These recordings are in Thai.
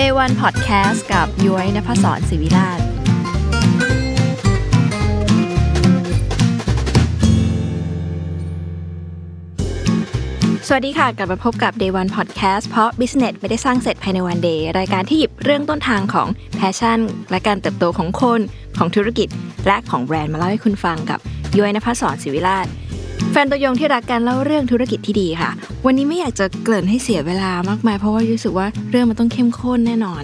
Day One Podcast กับย้อยนภศรศิวิราชสวัสดีค่ะ กลับมาพบกับ Day One Podcast เพราะ Business ไม่ได้สร้างเสร็จภายในวันเดย์รายการที่หยิบเรื่องต้นทางของpassion และการเติบโตของคน ของธุรกิจ และของแบรนด์มาเล่าให้คุณฟังกับย้อยนภศรศิวิราช แฟนตัวยงที่รักการเล่าเรื่องธุรกิจที่ดีค่ะ วันนี้ไม่อยากจะเกริ่นให้เสียเวลามากมาย เพราะว่ารู้สึกว่าเรื่องมันต้องเข้มข้นแน่นอน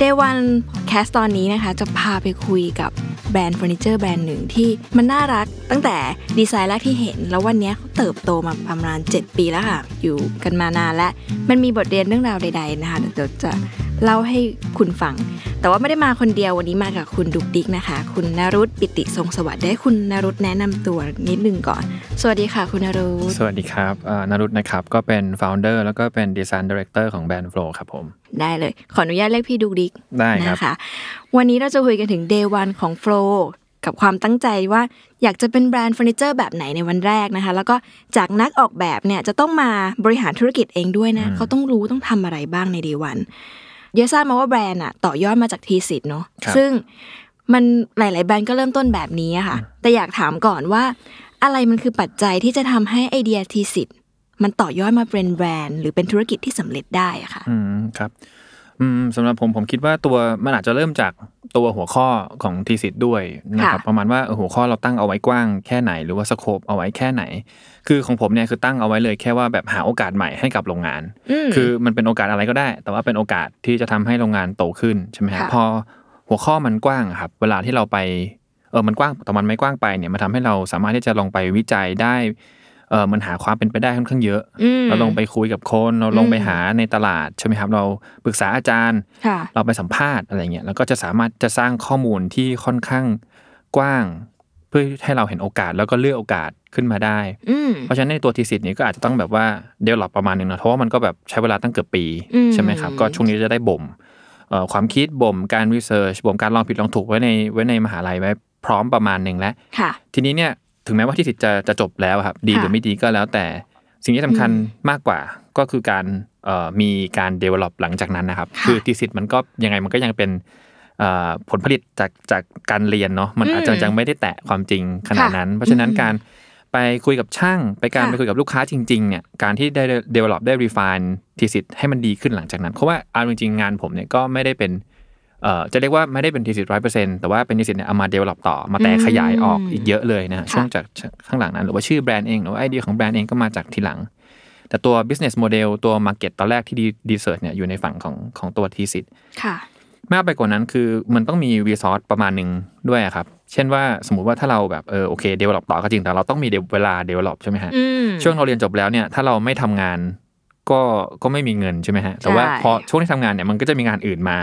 Day One Podcast ตอนนี้นะคะ จะพาไปคุยกับแบรนด์เฟอร์นิเจอร์แบรนด์หนึ่งที่มันน่ารักตั้งแต่ดีไซน์แรกที่เห็น แล้ววันนี้เขาเติบโตมาประมาณ 7 ปีแล้วค่ะ อยู่กันมานานและมันมีบทเรียนเรื่องราวใด ๆนะคะเดี๋ยวจะ เล่าให้คุณฟัง แต่ว่าไม่ได้มาคนเดียววันนี้มากับคุณดุกดิกนะคะ คุณนรุตปิติทรงสวัสดิ์ได้คุณนรุตแนะนำตัวนิดนึงก่อน สวัสดีค่ะคุณนรุตสวัสดีครับเอ่อนรุตนะครับก็เป็น founder แล้วก็เป็น design director ของแบรนด์ Flow ครับผม ได้เลย ขออนุญาตเรียกพี่ดุกดิกได้ครับนะคะวันนี้เราจะคุยกันถึง day one ของ Flow กับความตั้งใจว่าอยากจะเป็นแบรนด์เฟอร์นิเจอร์แบบไหนในวันแรกนะคะ แล้วก็จากนักออกแบบเนี่ยจะต้องมาบริหารธุรกิจเองด้วยนะ เขาต้องรู้ต้องทำอะไรบ้างใน day one เยอะทราบมาว่าแบรนด์อะต่อยอดมาจากทีสิทธ์เนาะครับซึ่งมันหลาย ๆ แบรนด์ก็เริ่มต้นแบบนี้อะค่ะ แต่อยากถามก่อนว่า อะไรมันคือปัจจัยที่จะทำให้ไอเดียทีสิทธ์มันต่อยอดมาเป็นแบรนด์ หรือเป็นธุรกิจที่สำเร็จได้อะค่ะอืมครับ อืมสำหรับผมผมคิดว่าตัวมันอาจจะเริ่มจากตัวหัวข้อของทีสิทธ์ด้วยนะครับค่ะประมาณว่าเออหัวข้อเราตั้งเอาไว้กว้างแค่ไหน หรือว่าสโคปเอาไว้แค่ไหน คือของผมเนี่ยคือตั้งเอาไว้เลยแค่ว่าแบบหาโอกาสใหม่ให้กับโรงงานมคือมันเป็นโอกาสอะไรก็ได้ แต่ว่าเป็นโอกาสที่จะทำให้โรงงานโตขึ้นใช่ไหมครับค่ะพอหัวข้อมันกว้างอะครับ เวลาที่เราไปเออมันกว้างแต่มันไม่กว้างไปเนี่ยมันทำให้เราสามารถที่จะลงไปวิจัยได้ เออมันหาความเป็นไปได้ค่อนข้างเยอะอืมเราลงไปคุยกับคนเราลงไปอืมหาในตลาดใช่ไหมครับ เราปรึกษาอาจารย์ค่ะเราไปสัมภาษณ์อะไรเงี้ยแล้วก็จะสามารถจะสร้างข้อมูลที่ค่อนข้างกว้าง เพื่อให้เราเห็นโอกาสแล้วก็เลือกโอกาสขึ้นมาได้อืมเพราะฉะนั้นในตัวทีสิทธ์นี้ก็อาจจะต้องแบบว่าเดเวลลอปประมาณหนึ่งนะเพราะว่ามันก็แบบใช้เวลาตั้งเกือบปีอืมใช่ไหมครับก็ช่วงนี้จะได้บ่มเอ่อความคิดบ่มการวิจัยบ่มการลองผิดลองถูกไว้ในไว้ในมหาลัยไว้พร้อมประมาณหนึ่งแล้วค่ะทีนี้เนี่ย ถึงแม้ว่าทีสิทธ์จะจะจบแล้วอะครับ ดีค่ะหรือไม่ดีก็แล้วแต่สิ่งที่สำคัญมากกว่าก็คือการเอ่อมีการ develop หลังจากนั้นนะครับค่ะคือทีสิทธ์มันก็ยังไงมันก็ยังเป็นเอ่อผลผลิตจากจากการเรียนเนาะมันอาจจะอืมยังไม่ได้แตะความจริงขนาดค่ะนั้น เพราะฉะนั้นอืมการไปคุยกับช่าง ไปการค่ะไปคุยกับลูกค้าจริงๆเนี่ยการที่ได้ develop ได้ refine ทีสิทธ์ให้มันดีขึ้นหลังจากนั้นเพราะว่าเอาจริงๆงานผมเนี่ยก็ไม่ได้เป็นเอ่อ จะเรียกว่าไม่ได้เป็นทีสิทธ์ร้อยเปอร์เซ็นต์แต่ว่าเป็นทีสิทธ์เนี่ยเอามา develop ต่อมาแตกขยายออกอีกเยอะเลยนะฮะค่ะช่วงจากข้างหลังนั้น หรือว่าชื่อแบรนด์เองหรือว่าไอเดียของแบรนด์เองก็มาจากทีหลัง แต่ตัว business model ตัว market ตอนแรกที่ research เนี่ยอยู่ในฝั่งของของตัว thesis ค่ะมากไปกว่านั้นคือมันต้องมี resource ประมาณหนึ่งด้วยอะครับ เช่นว่าสมมุติว่าถ้าเราแบบเออโอเค develop ต่อก็จริงแต่เราต้องมีเวลา develop ใช่ไหมฮะอืมช่วงเราเรียนจบแล้วเนี่ยถ้าเราไม่ทำงานก็ก็ไม่มีเงินใช่ไหมฮะแต่ว่าใช่พอช่วงที่ทำงานเนี่ยมันก็จะมีงานอื่นมา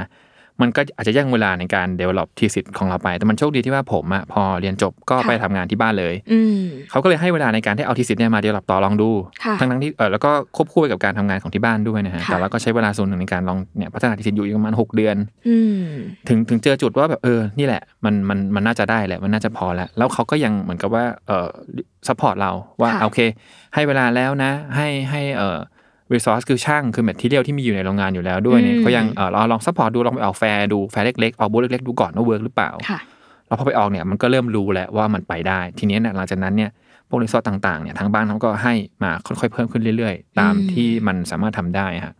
มันก็อาจจะแย่งเวลาในการ develop thesis ของเราไป แต่มันโชคดีที่ว่าผมอะพอเรียนจบก็ไปทำงานที่บ้านเลยอืมเขาก็เลยให้เวลาในการที่เอาทีสิทธิ์เนี่ยมา develop ต่อลองดูค่ะทั้งทั้งๆที่เออแล้วก็ควบคู่ไปกับการทำงานของที่บ้านด้วยนะฮะค่ะแต่เราก็ใช้เวลาส่วนหนึ่งในการลองเนี่ยพัฒนา thesis อยู่อีกประมาณหกเดือนอืมถึงถึงเจอจุดว่าแบบเออนี่แหละมันมันมันน่าจะได้แหละมันน่าจะพอแล้ว แล้วเขาก็ยังเหมือนกับว่าเออ support เราว่าค่ะโอเค ให้เวลาแล้วนะให้ให้เออ resource คือช่างคือ material ที่มีอยู่ในโรงงานอยู่แล้วด้วยเนี่ยอืมเขายังเออเราลอง support ดูลองไปออกแฟร์ดูแฟร์เล็กๆออกบูธเล็กๆดูก่อนว่า work หรือเปล่าค่ะแล้วพอไปออกเนี่ยมันก็เริ่มรู้แล้วว่ามันไปได้ ทีนี้เนี่ยหลังจากนั้นเนี่ยพวก resource ต่างๆเนี่ยทางบ้านเขาก็ให้มาค่อยๆเพิ่มขึ้นเรื่อยๆ ตามอืมที่มันสามารถทำได้ฮะ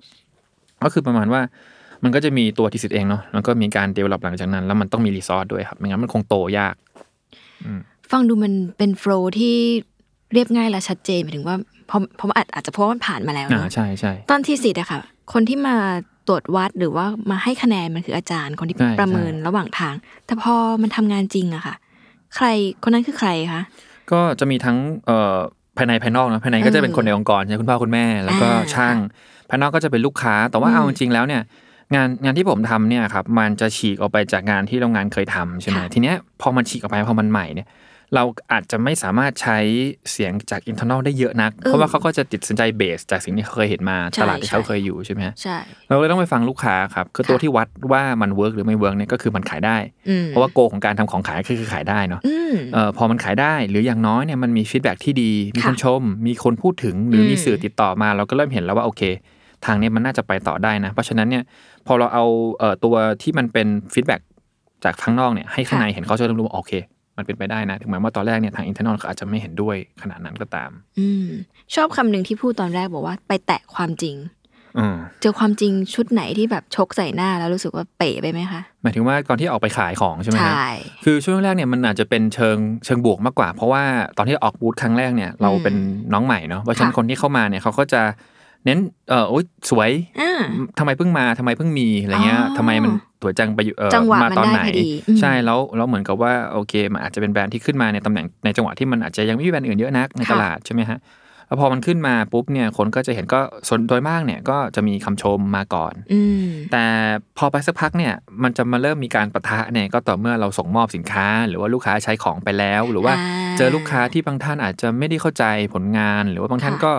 ก็คือประมาณว่ามันก็จะมีตัว thesis เองเนาะแล้วก็มีการ develop หลังจากนั้น แล้วมันต้องมี resource ด้วยครับไม่งั้นมันคงโตยากฟังดูมันเป็น flow ที่ เรียบง่ายและชัดเจนหมายถึงว่าเพราะเพราะอาจอาจจะเพราะว่ามันผ่านมาแล้วอ่าเนาะใช่ใช่ตอน thesis อะค่ะ คนที่มาตรวจวัดหรือว่ามาให้คะแนนมันคืออาจารย์คนที่ใช่ประเมินใช่ระหว่างทาง แต่พอมันทำงานจริงอะค่ะ ใครคนนั้นคือใครคะก็จะมีทั้งเอ่อภายในภายนอกนะภายในก็จะเป็นคนในองค์กรใช่ไหมคุณพ่อคุณแม่ แล้วก็อ่าช่างภายนอกก็จะเป็นลูกค้า แต่ว่าอืมเอาจริงๆแล้วเนี่ยงานงานที่ผมทำเนี่ยครับมันจะฉีกออกไปจากงานที่โรงงานเคยทำใช่ไหมค่ะทีเนี้ยพอมันฉีกออกไปพอมันใหม่เนี่ย เราอาจจะไม่สามารถใช้เสียงจาก internal ได้เยอะนัก เพราะว่าเขาก็จะติดสินใจเบส จากสิ่งที่เขาเคยเห็นมาใช่ตลาดที่เขาใช่เคยอยู่ใช่ไหมฮะใช่เราเลยต้องไปฟังลูกค้าครับคือตัวค่ะที่วัดว่ามัน work หรือไม่ work เนี่ยก็คือมันขายได้อืมเพราะว่า goal ของการทำของขายก็คือขายได้เนาะอืมเอ่อพอมันขายได้หรืออย่างน้อยเนี่ยมันมี feedback ที่ดีมีคนค่ะชม มีคนพูดถึงหรืออมมีสื่อติดต่อมา เราก็เริ่มเห็นแล้วว่าโอเคทางเนี้ยมันน่าจะไปต่อได้นะ เพราะฉะนั้นเนี่ยพอเราเอาเอ่อตัวที่มันเป็น feedback จากข้างนอกเนี่ยให้ข้างในเห็นเขาจะเริ่มรู้ว่าโอเค มันเป็นไปได้นะ ถึงแม้ว่าตอนแรกเนี่ยทาง internal เขาอาจจะไม่เห็นด้วยขนาดนั้นก็ตาม อืมชอบคำหนึ่งที่พูดตอนแรกบอกว่าไปแตะความจริงอืมเจอความจริงชุดไหนที่แบบชกใส่หน้าแล้วรู้สึกว่าเป๋ไปไหมคะ หมายถึงว่าก่อนที่ออกไปขายของใช่ไหมฮะคือช่วงแรกเนี่ยมันอาจจะเป็นเชิงเชิงบวกมากกว่า เพราะว่าตอนที่ออกบูธครั้งแรกเนี่ยเราเป็นน้องใหม่เนาะเพราะฉะนั้นค่ะคนที่เข้ามาเนี่ยเขาก็จะ เน้นเออโอ๊ยสวยอ่าทำไมเพิ่งมาทำไมเพิ่งมีอะไรเงี้ยอ๋อทำไมมันสวยจังไปอยู่เออจังหวะมาตอนมันได้ไหนพอดีอืมใช่แล้วแล้วเหมือนกับว่าโอเคมันอาจจะเป็นแบรนด์ที่ขึ้นมาในตำแหน่งในจังหวะที่มันอาจจะยังไม่มีแบรนด์อื่นเยอะนักในค่ะตลาดใช่ไหมฮะแล้วพอมันขึ้นมาปุ๊บเนี่ยคนก็จะเห็นก็ส่วนโดยมากเนี่ยก็จะมีคำชมมาก่อนอืมแต่พอไปสักพักเนี่ยมันจะมาเริ่มมีการปะทะเนี่ยก็ต่อเมื่อเราส่งมอบสินค้า หรือว่าลูกค้าใช้ของไปแล้ว หรือว่าอ่าเจอลูกค้าที่บางท่านอาจจะไม่ได้เข้าใจผลงาน หรือว่าบางท่านค่ะก็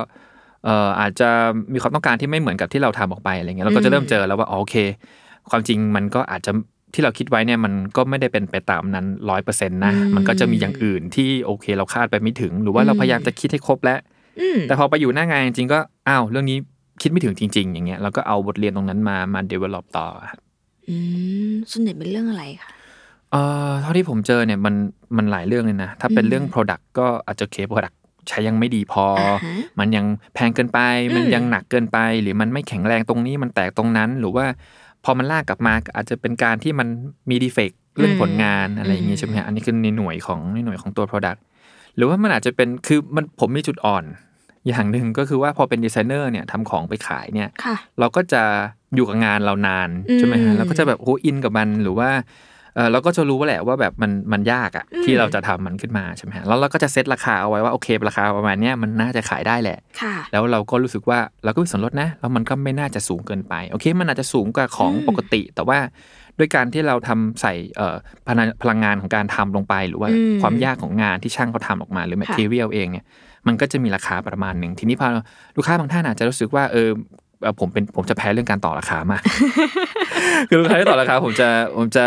เอ่ออาจจะมีความต้องการที่ไม่เหมือนกับที่เราทำออกไปอะไรเงี้ยเราก็จะเริ่มเจอแล้วว่าอ๋อโอเค ความจริงมันก็อาจจะที่เราคิดไว้เนี่ยมันก็ไม่ได้เป็นไปตามนั้นร้อยเปอร์เซ็นต์นะอืมมันก็จะมีอย่างอื่นที่โอเค เราคาดไปไม่ถึง หรือว่าเราอืมพยายามจะคิดให้ครบแล้วอืมแต่พอไปอยู่หน้างานจริงๆก็อ้าวเรื่องนี้คิดไม่ถึงจริง ๆ อย่างเงี้ยเราก็เอาบทเรียนตรงนั้นมามา develop ต่อครับอืมส่วนใหญ่เป็นเรื่องอะไรคะเอ่อเท่าที่ผมเจอเนี่ยมันมันหลายเรื่องเลยนะ ถ้าเป็นเรื่อง Product ก็อาจจะเค Product ใช้ยังไม่ดีพออฮะมันยังแพงเกินไป มันอืมยังหนักเกินไป หรือมันไม่แข็งแรงตรงนี้มันแตกตรงนั้น หรือว่าพอมันลากกลับมาอาจจะเป็นการที่มันมีดีเฟกเรื่องผลงานอะไรอย่างงี้ใช่ไหมฮะอันนี้คือในหน่วยของในหน่วยของตัว Product หรือว่ามันอาจจะเป็นคือมันผมมีจุดอ่อน อย่างหนึ่งก็คือว่าพอเป็นดีไซเนอร์เนี่ยทำของไปขายเนี่ยค่ะเราก็จะอยู่กับงานเรานานอืมใช่ไหมฮะเราก็จะแบบโอ้อินกับมันหรือว่า เออเราก็จะรู้ว่าแหละว่าแบบมันมันยากอะอืมที่เราจะทำมันขึ้นมาใช่ไหมฮะแล้วเราก็จะเซตราคาเอาไว้ว่าโอเคราคาประมาณเนี้ยมันน่าจะขายได้แหละค่ะแล้วเราก็รู้สึกว่าเราก็มีส่วนลดนะแล้วมันก็ไม่น่าจะสูงเกินไปโอเค มันอาจจะสูงกว่าของอืมปกติ แต่ว่าด้วยการที่เราทำใส่เอ่อพลังพลังงานของการทำลงไป หรือว่าอืมความยากของงานที่ช่างเขาทำออกมาหรือค่ะ material เองเนี่ยมันก็จะมีราคาประมาณหนึ่งทีนี้พอลูกค้าบางท่านอาจจะรู้สึกว่าเออเอ่อผมเป็นผมจะแพ้เรื่องการต่อราคามากคือลูกค้าที่ต่อราคาผมจะผมจะ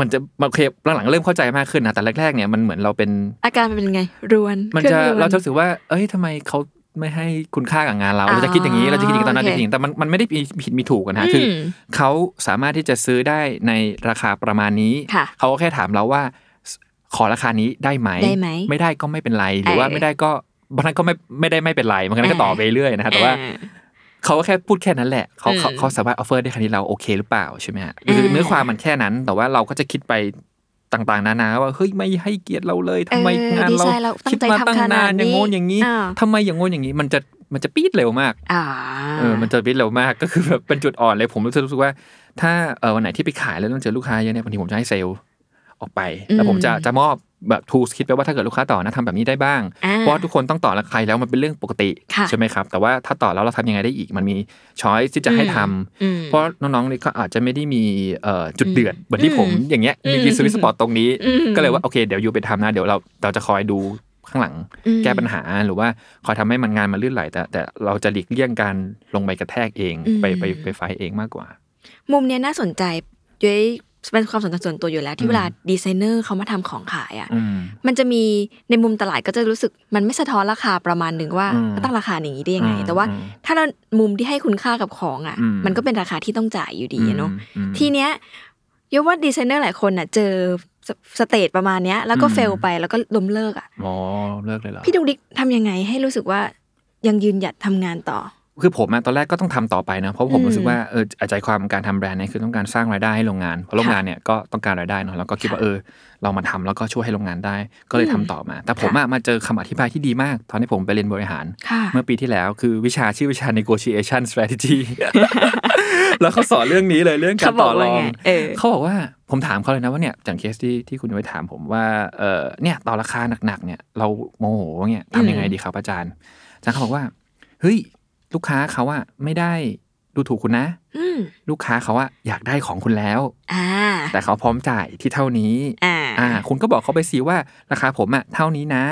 มันจะโอเคหลังๆเริ่มเข้าใจมากขึ้นนะแต่แรกๆเนี่ยมันเหมือนเราเป็น อาการมันเป็นไงรวนมันครื่จะองวนเราจะรู้สึกว่า เอ้ยทำไมเขาไม่ให้คุณค่ากับงานเราอ๋อเราจะคิดอย่างนี้เราจะคิดอย่างนี้ตอนนั้นโอเคจะคิดอย่างนี้แต่มันมันไม่ได้มีผิดมีถูกกันนะคืออมเขาสามารถที่จะซื้อได้ในราคาประมาณนี้ค่ะเขาก็แค่ถามเราว่า ขอราคานี้ได้ไหมได้ไหมไม่ได้ก็ไม่เป็นไร หรือว่าเออไม่ได้ก็บางท่านก็ไม่ไม่ได้ไม่เป็นไรบางท่านก็ต่อไปเรื่อยนะฮะแต่ว่าอ่ เขาก็แค่พูดแค่นั้นแหละเขาเขาอืมเขาสามารถออฟเฟอร์ได้แค่นี้เราโอเคหรือเปล่าใช่ไหมฮะคือเนื้อความมันแค่นั้น แต่ว่าเราก็จะคิดไปต่างๆนานาว่าเฮ้ยไม่ให้เกียรติเราเลยทำไมเอองานดีเราไซน์เราตั้งคิดใจมาทำตั้งขนาดนานอย่างโน้นนี้อย่างนี้อ่าทำไมอย่างโน้นอย่างนี้มันจะมันจะปี๊ดเร็วมากอ่าเออมันจะปี๊ดเร็วมากก็คือแบบเป็นจุดอ่อนเลยผมรู้สึกรู้สึกว่า ถ้าเออวันไหนที่ไปขายแล้วต้องเจอลูกค้าเยอะเนี่ยบางทีผมจะให้เซลล์ออกไป แล้วผมจะจะมอบ แบบ toolkit ไปว่าถ้าเกิดลูกค้าต่อนะทำแบบนี้ได้บ้างอ่าเพราะว่าทุกคนต้องต่อแล้วใครแล้วมันเป็นเรื่องปกติค่ะใช่ไหมครับ แต่ว่าถ้าต่อแล้วเราทำยังไงได้อีก มันมี choice ที่จะให้ทำอืมเพราะน้องๆนี่ก็อาจจะไม่ได้มีเอ่อจุดเดือดเหมือนที่ผมอืมอย่างเงี้ยมีอืมมี sweet spot ตรงนี้อืมก็เลยว่าโอเคเดี๋ยว you ไปทำนะเดี๋ยวเราเราจะคอยดูข้างหลังอืมแก้ปัญหาหรือว่าคอยทำให้มันงานมันลื่นไหล แต่แต่เราจะหลีกเลี่ยงการลงไปกระแทกเองอืมไปไปไปไฟท์เองมากกว่า มุมเนี้ยน่าสนใจย้อย เป็นความสนใจส่วนตัวอยู่แล้ว ที่เวลาดีไซเนอร์เขามาทำของขายอะอืมมันจะมีในมุมตลาดก็จะรู้สึกมันไม่สะท้อนราคาประมาณหนึ่งว่าอืมตั้งราคาอย่างนี้ได้ยังไงอืมแต่ว่าอืมถ้าเรามุมที่ให้คุณค่ากับของอะอืมมันก็เป็นราคาที่ต้องจ่ายอยู่ดีอะเนาะอืมทีเนี้ยยกว่าดีไซเนอร์หลายคนอะ เจอ stage ประมาณเนี้ย แล้วก็อืม fail ไปแล้วก็ล้มเลิกอะอ๋อเลิกเลยเหรอพี่ดุกดิกทำยังไงให้รู้สึกว่ายังยืนหยัดทำงานต่อ คือผมอะตอนแรกก็ต้องทำต่อไปนะเพราะผมอืมรู้สึกว่าเออใจความการทำแบรนด์เนี่ยคือต้องการสร้างรายได้ให้โรงงานเพราะโรงงานเนี่ยก็ต้องการรายได้เนาะแล้วก็คิดว่าค่ะเออเรามาทำแล้วก็ช่วยให้โรงงานได้ ก็เลยทำต่อมา แต่ผมอะมาเจอคำอธิบายที่ดีมาก ตอนที่ผมไปเรียนบริหารค่ะเมื่อปีที่แล้วคือวิชาชื่อวิชา negotiation strategy แล้วเขาสอนเรื่องนี้เลยเรื่องการต่อรองเขาบอกว่าไงเออเขาบอกว่าผมถามเขาเลยนะว่าเนี่ยอย่างเคสที่ที่คุณไว้ถามผมว่าเออเนี่ยต่อราคาหนักๆเนี่ยเราโมโหเนี่ยทำยังไงดีครับอาจารย์อาจารย์เขาบอกว่าเฮ้ย ลูกค้าเขาอะไม่ได้ดูถูกคุณนะอืมลูกค้าเขาอะอยากได้ของคุณแล้วอ่าแต่เขาพร้อมจ่ายที่เท่านี้อ่าอ่าคุณก็บอกเขาไปสิว่าราคาผมอะเท่านี้นะ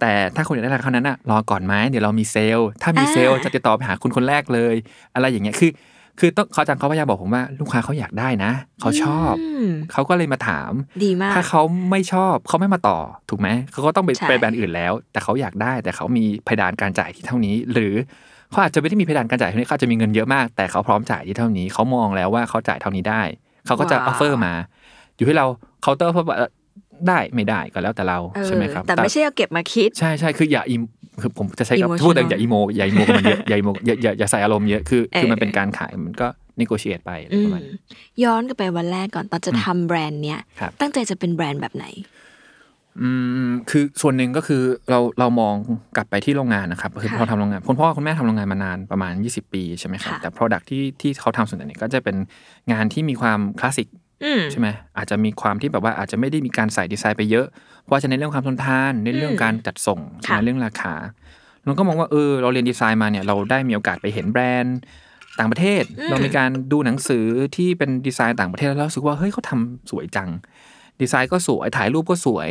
แต่ถ้าคุณอยากได้ราคานั้นอะรอก่อนไหมเดี๋ยวเรามีเซลล์ถ้ามีเซลล์จะติดต่อไปหาคุณคนแรกเลย อะไรอย่างเงี้ยคือ คือต้องเขาอาจารย์เขาพยายามบอกผมว่า ลูกค้าเขาอยากได้นะ เขาชอบมเขาก็เลยมาถามดีมากถ้าเขาไม่ชอบเขาไม่มาต่อถูกไหมเขาก็ต้องไปใช่ไปแบรนด์อื่นแล้ว แต่เขาอยากได้แต่เขามีเพดานการจ่ายที่เท่านี้ หรือ เขาอาจจะไม่ได้มีเพดานการจ่ายเท่านี้เขาอาจจะมีเงินเยอะมาก แต่เขาพร้อมจ่ายที่เท่านี้เขามองแล้วว่าเขาจ่ายเท่านี้ได้ เขาก็จะ offer มา อยู่ที่เราเคาน์เตอร์เพราะว่าได้ไม่ได้ก็แล้วแต่เราเออใช่ไหมครับ แต่ไม่ใช่เอาเก็บมาคิด ใช่ใช่คืออย่าอิมคือผมจะใช้กับ Emotional พูดแต่อย่าอีโมอย่าอีโมกับมันเยอะอย่าอีโมอย่าอย่าอย่าใส่อารมณ์เยอะคือคือเออมันเป็นการขายมันก็นิโกเชียตไปอะไรอืปมระมาณนี้ย้อนกลับไปวันแรกก่อนตอนจะทำแบรนด์เนี้ยครับตั้งใจจะเป็นแบรนด์แบบไหน อืมคือส่วนหนึ่งก็คือเราเรามองกลับไปที่โรงงานนะครับคือค่ะพอทำโรงงานคุณพ่อคุณแม่ทำโรงงานมานานประมาณ 20 ปีใช่ไหมครับค่ะแต่ Product ที่ที่เขาทำส่วนใหญ่เนี่ยก็จะเป็นงานที่มีความคลาสสิกอืมใช่ไหมอาจจะมีความที่แบบว่าอาจจะไม่ได้มีการใส่ดีไซน์ไปเยอะเพราะว่าจะในเรื่องความทนทานในเรื่องการจัดส่งใช่ไหมค่ะเรื่องราคาเราก็มองว่าเออเราเรียนดีไซน์มาเนี่ยเราได้มีโอกาสไปเห็นแบรนด์ต่างประเทศ เรามีการดูหนังสือที่เป็นดีไซน์ต่างประเทศแล้วเรารู้สึกว่าเฮ้ยเขาทำสวยจัง ดีไซน์ก็สวยถ่ายรูปก็สวย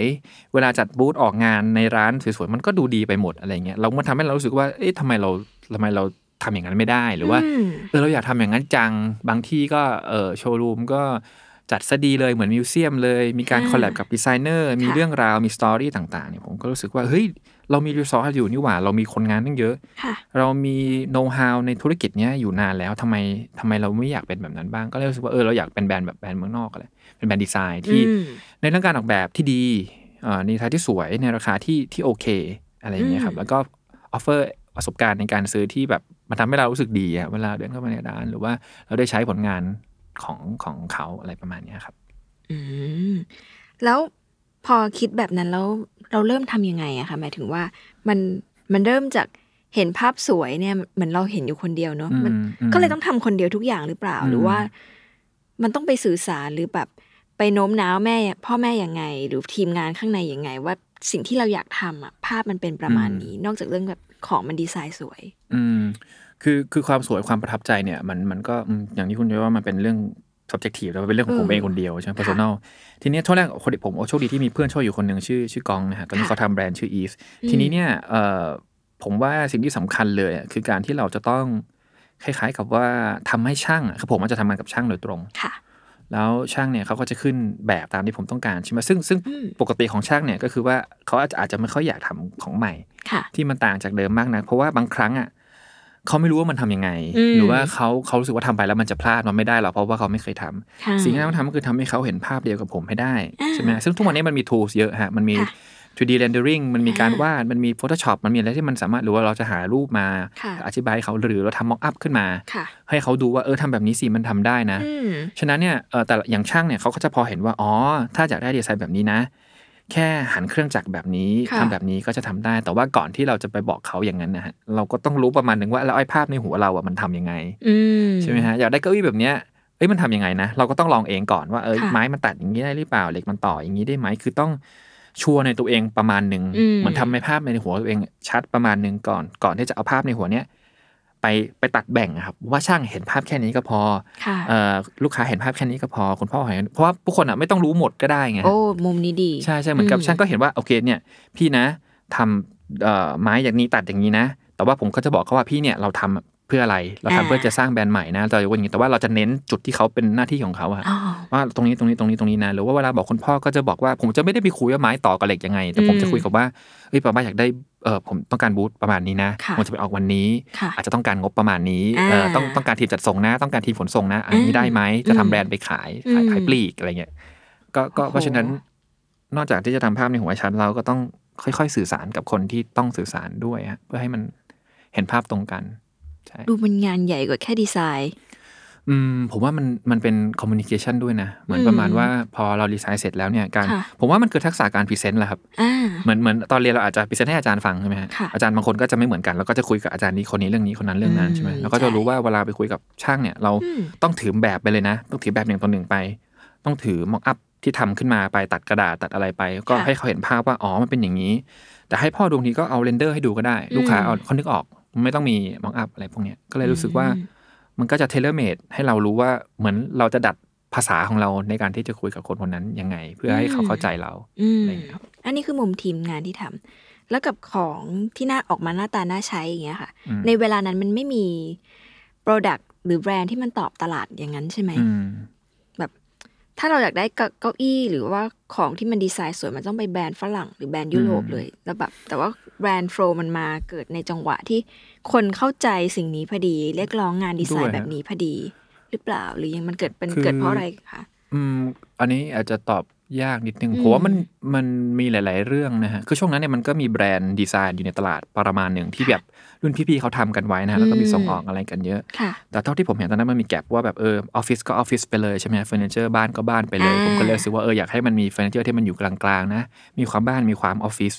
เวลาจัดบูธออกงานในร้านสวยๆมันก็ดูดีไปหมดอะไรเงี้ยเรามันทำให้เรารู้สึกว่าเอ๊ะทำไมเราทำไมเราทำอย่างนั้นไม่ได้หรือว่าอืมเออเราอยากทำอย่างนั้นจังบางที่ก็เออโชว์รูมก็จัดซะดีเลยเหมือน museum เลย มีการอ่า collab กับดีไซเนอร์มีค่ะเรื่องราวมี story ต่างๆเนี่ยผมก็รู้สึกว่าเฮ้ยเรามี resource อยู่นี่หว่า เรามีคนงานตั้งเยอะค่ะเรามีโน้ตฮาวในธุรกิจเนี้ยอยู่นานแล้วทำไมทำไมเราไม่อยากเป็นแบบนั้นบ้างก็เลยรู้สึกว่าเออเราอยากเป็นแบรนด์แบบแบรนด์เมืองนอกอะไร เป็นแบรนด์ดีไซน์ที่อืมในเรื่องการออกแบบที่ดีเอ่อในราคาที่สวยในราคาที่ที่โอเค อะไรอย่างเงี้ยครับอืมแล้วก็ offer ประสบการณ์ในการซื้อที่แบบมันทำให้เรารู้สึกดีอะเวลาเดินเข้ามาในร้าน หรือว่าเราได้ใช้ผลงานของของเขาอะไรประมาณเนี้ยครับ อืมแล้วพอคิดแบบนั้นแล้วเราเริ่มทำยังไงอะคะหมายถึงว่ามันมันเริ่มจากเห็นภาพสวยเนี่ยเหมือนเราเห็นอยู่คนเดียวเนอะมันอืมอืมก็เลยต้องทำคนเดียวทุกอย่างหรือเปล่าอืมหรือว่า มันต้องไปสื่อสารหรือแบบ ไปโน้มน้าวแม่พ่อแม่ยังไง หรือทีมงานข้างในยังไง ว่าสิ่งที่เราอยากทำอะภาพมันเป็นประมาณนี้ นอกจากเรื่องแบบของมันดีไซน์สวย อืมคือคือความสวยความประทับใจเนี่ยมันมันก็อืมอย่างที่คุณจะว่ามันเป็นเรื่อง subjective แล้วเป็นเรื่องของผมเออเองคนเดียวใช่ไหมค่ะ personal ทีเนี้ยช่วงแรกคนเด็กผมโชคดีที่มีเพื่อนช่วยอยู่คนหนึ่งชื่อชื่อกองนะฮะตอนนี้ค่ะเขาทำแบรนด์ชื่อ Eve อืมทีนี้เนี่ยเอ่อผมว่าสิ่งที่สำคัญเลยอะคือการที่เราจะต้องคล้ายๆกับว่าทำให้ช่างอะคือผมมันจะทำงานกับช่างโดยตรงค่ะ แล้วช่างเนี่ยเขาก็จะขึ้นแบบตามที่ผมต้องการใช่ไหมซึ่งซึ่งอืมปกติของช่างเนี่ยก็คือว่าเขาอาจจะอาจจะไม่ค่อยอยากทำของใหม่ค่ะที่มันต่างจากเดิมมากนะเพราะว่าบางครั้งอะเขาไม่รู้ว่ามันทำยังไงอืมหรือว่าเขาเขารู้สึกว่าทำไปแล้วมันจะพลาดมันไม่ได้หรอกเพราะว่าเขาไม่เคยทำค่ะสิ่งที่ต้องทำก็คือทำให้เขาเห็นภาพเดียวกับผมให้ได้อ่าใช่ไหมซึ่งทุกวันนี้มันมี tools เยอะฮะมันมีค่ะ 3D rendering มันมีการอ่าวาด มันมี Photoshop มันมีอะไรที่มันสามารถหรือว่าเราจะหารูปมาค่ะอธิบายให้เขาหรือเราทำ mock up ขึ้นมาค่ะให้เขาดูว่าเออทำแบบนี้สิมันทำได้นะอืมฉะนั้นเนี่ยเอ่อแต่ละอย่างช่างเนี่ยเขาก็จะพอเห็นว่าอ๋อถ้าอยากได้ดีไซน์แบบนี้นะ แค่หันเครื่องจักรแบบนี้ค่ะทำแบบนี้ก็จะทำได้ แต่ว่าก่อนที่เราจะไปบอกเขาอย่างนั้นนะฮะเราก็ต้องรู้ประมาณหนึ่งว่าแล้วไอ้ภาพในหัวเราอะมันทำยังไงอืมใช่ไหมฮะอยากได้เก้าอี้แบบเนี้ยเอ้ยมันทำยังไงนะ เราก็ต้องลองเองก่อนว่าเออค่ะไม้มันตัดอย่างนี้ได้หรือเปล่าเหล็กมันต่ออย่างนี้ได้ไหมคือต้อง ชัวร์ในตัวเองประมาณหนึ่งอืมเหมันทำให้ภาพในหัวตัวเองชัดประมาณหนึ่งก่อน ก่อนที่จะเอาภาพในหัวเนี้ยไปไปตัดแบ่งอะครับ ว่าช่างเห็นภาพแค่นี้ก็พอค่ะเอ่อลูกค้าเห็นภาพแค่นี้ก็พอคุณพ่อเห็นเพราะว่าผู้คนอะไม่ต้องรู้หมดก็ได้ไงโอ้มุมนี้ดีใช่ใช่เหมือนกับช่างก็เห็นว่าโอเคเนี่ย พี่นะทำเอ่อไม้อย่างนี้ตัดอย่างนี้นะ แต่ว่าผมก็จะบอกเขาว่าพี่เนี่ยเราทำ เพื่ออะไร เราทำอ่าเพื่อจะสร้างแบรนด์ใหม่นะเราจะว่าอย่างนี้แต่ว่าเราจะเน้นจุดที่เขาเป็นหน้าที่ของเขาอะอ๋อว่าตรงนี้ตรงนี้ตรงนี้ตรงนี้นะหรือว่าเวลาบอกคุณพ่อก็จะบอกว่า ผมจะไม่ได้ไปคุยว่าไม้ต่อกับเหล็กยังไง แต่ผมอืมจะคุยกับว่าเอ้ยป้าป้าอยากได้เออผมต้องการบูธประมาณนี้นะค่ะผมจะไปออกวันนี้ค่ะอาจจะต้องการงบประมาณนี้อ่าเออต้องต้องการทีมจัดส่งนะ ต้องการทีมขนส่งนะ อันนี้อืมได้ไหมจะทำอืมแบรนด์ไปขายขายขายอืมปลีกอะไรเงี้ยก็ก็โอ้โหเพราะฉะนั้นนอกจากที่จะทำภาพในหัวชัดเราก็ต้องค่อย ๆ สื่อสารกับคนที่ต้องสื่อสารด้วยฮะเพื่อให้มันเห็นภาพตรงกันใช่ ดูเป็นงานใหญ่กว่าแค่ดีไซน์อืมผมว่ามันมันเป็น communication ด้วยนะ เหมือนอืมประมาณว่าพอเราดีไซน์เสร็จแล้วเนี่ยการค่ะผมว่ามันคือทักษะการ present แหละครับอ่าเหมือนเหมือนตอนเรียนเราอาจจะ present ให้อาจารย์ฟังใช่ไหมฮะค่ะอาจารย์บางคนก็จะไม่เหมือนกันแล้วก็จะคุยกับอาจารย์นี้คนนี้เรื่องนี้คนนั้นเรื่องนั้นใช่ไหมอืมแล้วก็จะใช่รู้ว่าเวลาไปคุยกับช่างเนี่ย เราอืมต้องถือแบบไปเลยนะ ต้องถือแบบหนึ่งต่อหนึ่งไป ต้องถือ mock-up ที่ทำขึ้นมาไปตัดกระดาษตัดอะไรไป ก็ค่ะให้เขาเห็นภาพว่าอ๋อมันเป็นอย่างนี้ แต่ให้พ่อดูทีก็เอา render ให้ดูก็ได้ ลูกค้าเอาเขานึกออก ไม่ต้องมี mock-up อะไรพวกเนี้ยก็เลยรู้สึกว่าอืมมันก็จะ tailor-made ให้เรารู้ว่าเหมือนเราจะดัดภาษาของเราในการที่จะคุยกับคนคนนั้นยังไง เพื่อให้เขาเข้าใจเราอืมอะไรอย่างเงี้ยครับอันนี้คือมุมทีมงานที่ทำแล้วกับของที่น่าออกมาหน้าตาน่าใช้อย่างเงี้ยค่ะอืมในเวลานั้นมันไม่มี Product หรือแบรนด์ที่มันตอบตลาดอย่างนั้นใช่ไหมอืมแบบ ถ้าเราอยากได้เก้าเก้าอี้หรือว่าของที่มันดีไซน์สวยมันต้องไปแบรนด์ฝรั่งหรือแบรนด์ยุโรปอืมเลยแล้วแบบแต่ว่า แบรนด์โฟล์มันมาเกิดในจังหวะที่คนเข้าใจสิ่งนี้พอดี เรียกร้องงานดีไซน์แบบนี้พอดี หรือเปล่า หรือยังมันเกิดเป็นเกิดเพราะอะไรคะอืมอันนี้อาจจะตอบยากนิดนึงอืมผมว่ามันมันมีหลาย ๆ เรื่องนะฮะคือช่วงนั้นเนี่ยมันก็มีแบรนด์ดีไซน์อยู่ในตลาดประมาณหนึ่งที่แบบรุ่นพี่ ๆเขาทำกันไว้นะฮะแล้วก็มีอืมส่งออกอะไรกันเยอะค่ะแต่เท่าที่ผมเห็นตอนนั้นมันมี gap ว่าแบบเออออฟฟิศก็ออฟฟิศไปเลยใช่ไหมเฟอร์นิเจอร์บ้านก็บ้านไปเลยอ่าผมก็เลยรู้สึกว่าเอออยากให้มันมีเฟอร์นิเจอร์ที่มันอยู่กลาง ๆ นะ มีความบ้านมีความออฟฟิศ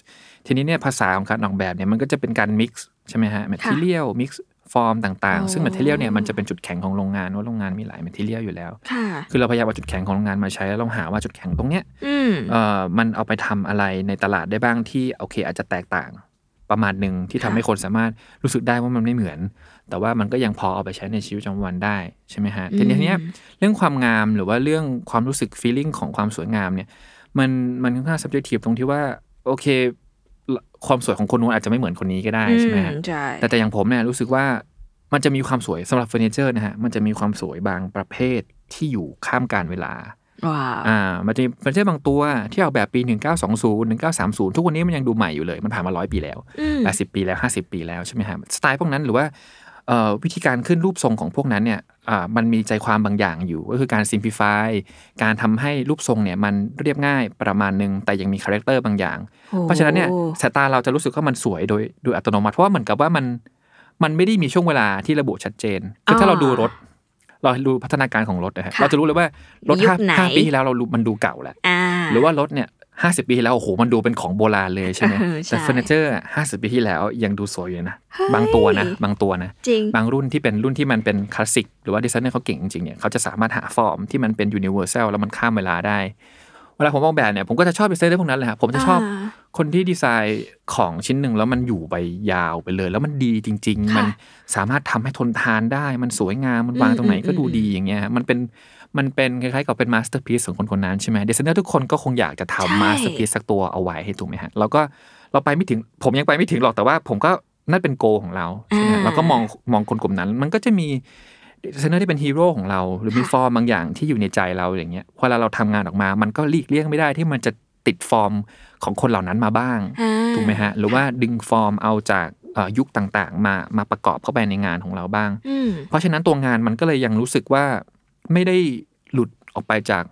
ทีนี้เนี่ยภาษาของการออกแบบเนี่ยมันก็จะเป็นการ mix ใช่ไหมฮะ material mix form ต่างอ๋อๆซึ่ง material เนี่ยมันจะเป็นจุดแข็งของโรงงานว่าโรงงานมีหลาย material อยู่แล้วค่ะคือเราพยายามเอาจุดแข็งของโรงงานมาใช้แล้วลองหาว่าจุดแข็งตรงเนี้ยอืมเอ่อมันเอาไปทำอะไรในตลาดได้บ้างที่โอเค อาจจะแตกต่างประมาณหนึ่งที่ทำค่ะให้คนสามารถรู้สึกได้ว่ามันไม่เหมือน แต่ว่ามันก็ยังพอเอาไปใช้ในชีวิตประจำวันได้ใช่ไหมฮะทีนี้ทีเนี้ยเรื่องความงามหรือว่าเรื่องความรู้สึก feeling ของความสวยงามเนี่ยมันมันค่อนข้าง subjective ตรงที่ว่าโอเค ความสวยของคนนู้นอาจจะไม่เหมือนคนนี้ก็ได้ใช่ไหมฮะอืใช่แต่แต่อย่างผมเนี่ยรู้สึกว่ามันจะมีความสวยสำหรับเฟอร์นิเจอร์นะฮะมันจะมีความสวยบางประเภทที่อยู่ข้ามการเวลาว้าวอ่ามันจะมีเฟอร์นิเจอร์บางตัวที่ออกแบบปี 1920 1930 ทุกวันนี้มันยังดูใหม่อยู่เลย มันผ่านมาร้อยปีแล้วอืม80 ปีแล้ว 50 ปีแล้วใช่ไหมฮะสไตล์พวกนั้นหรือว่าเอ่อ วิธีการขึ้นรูปทรงของพวกนั้นเนี่ยอ่ามันมีใจความบางอย่างอยู่ ก็คือการ simplify การทำให้รูปทรงเนี่ยมันเรียบง่ายประมาณหนึ่ง แต่ยังมี character บางอย่าง เพราะฉะนั้นเนี่ยสายตาเราจะรู้สึกว่ามันสวยโดยโดยอัตโนมัติ เพราะว่าเหมือนกับว่ามันมันไม่ได้มีช่วงเวลาที่ระบุชัดเจนคือถ้าเราดูรถ เราดูพัฒนาการของรถนะฮะค่ะเราจะรู้เลยว่ารถยุคห้าไหนห้าปีที่แล้วเรารู้มันดูเก่าแล้วอ่าหรือว่ารถเนี่ย ห้าสิบปีที่แล้วโอ้โหมันดูเป็นของโบราณเลยใช่ไหมเออใช่แต่เฟอร์นิเจอร์ห้าสิบปีที่แล้วยังดูสวยอยู่นะเฮ้ยบางตัวนะบางตัวนะจริงบางรุ่นที่เป็นรุ่นที่มันเป็นคลาสสิกหรือว่าดีไซเนอร์เขาเก่งจริงๆเนี่ยเขาจะสามารถหาฟอร์มที่มันเป็น universal แล้วมันข้ามเวลาได้ เวลาผมออกแบบเนี่ยผมก็จะชอบดีไซเนอร์พวกนั้นเลยครับผมจะชอบอ่าคนที่ดีไซน์ของชิ้นหนึ่งแล้วมันอยู่ไปยาวไปเลย แล้วมันดีจริงๆค่ะมันสามารถทำให้ทนทานได้ มันสวยงามมันวางตรงไหนก็ดูดีอย่างเงี้ยฮะมันเป็น มันเป็นคล้ายๆกับเป็น masterpiece ของคนคนนั้นใช่ไหมดีไซเนอร์ทุกคนก็คงอยากจะใช่ทำ masterpiece สักตัวเอาไว้ให้ถูกไหมฮะเราก็เราไปไม่ถึงผมยังไปไม่ถึงหรอกแต่ว่าผมก็นั่นเป็น goal ของเราใช่ไหมฮะเราก็มองมองคนกลุ่มนั้น มันก็จะมีดีไซเนอร์ที่เป็นฮีโร่ของเรา หรือมีค่ะฟอร์มบางอย่างที่อยู่ในใจเราอย่างเงี้ยพอเวลาเราทำงานออกมา มันก็หลีกเลี่ยงไม่ได้ที่มันจะติดฟอร์มของคนเหล่านั้นมาบ้างอ่าถูกไหมฮะหรือว่าดึงฟอร์มเอาจากเอ่อยุคต่างๆ มามาประกอบเข้าไปในงานของเราบ้างอืมเพราะฉะนั้นตัวงานมันก็เลยยังรู้สึกว่า ไม่ได้หลุดออกไปจาก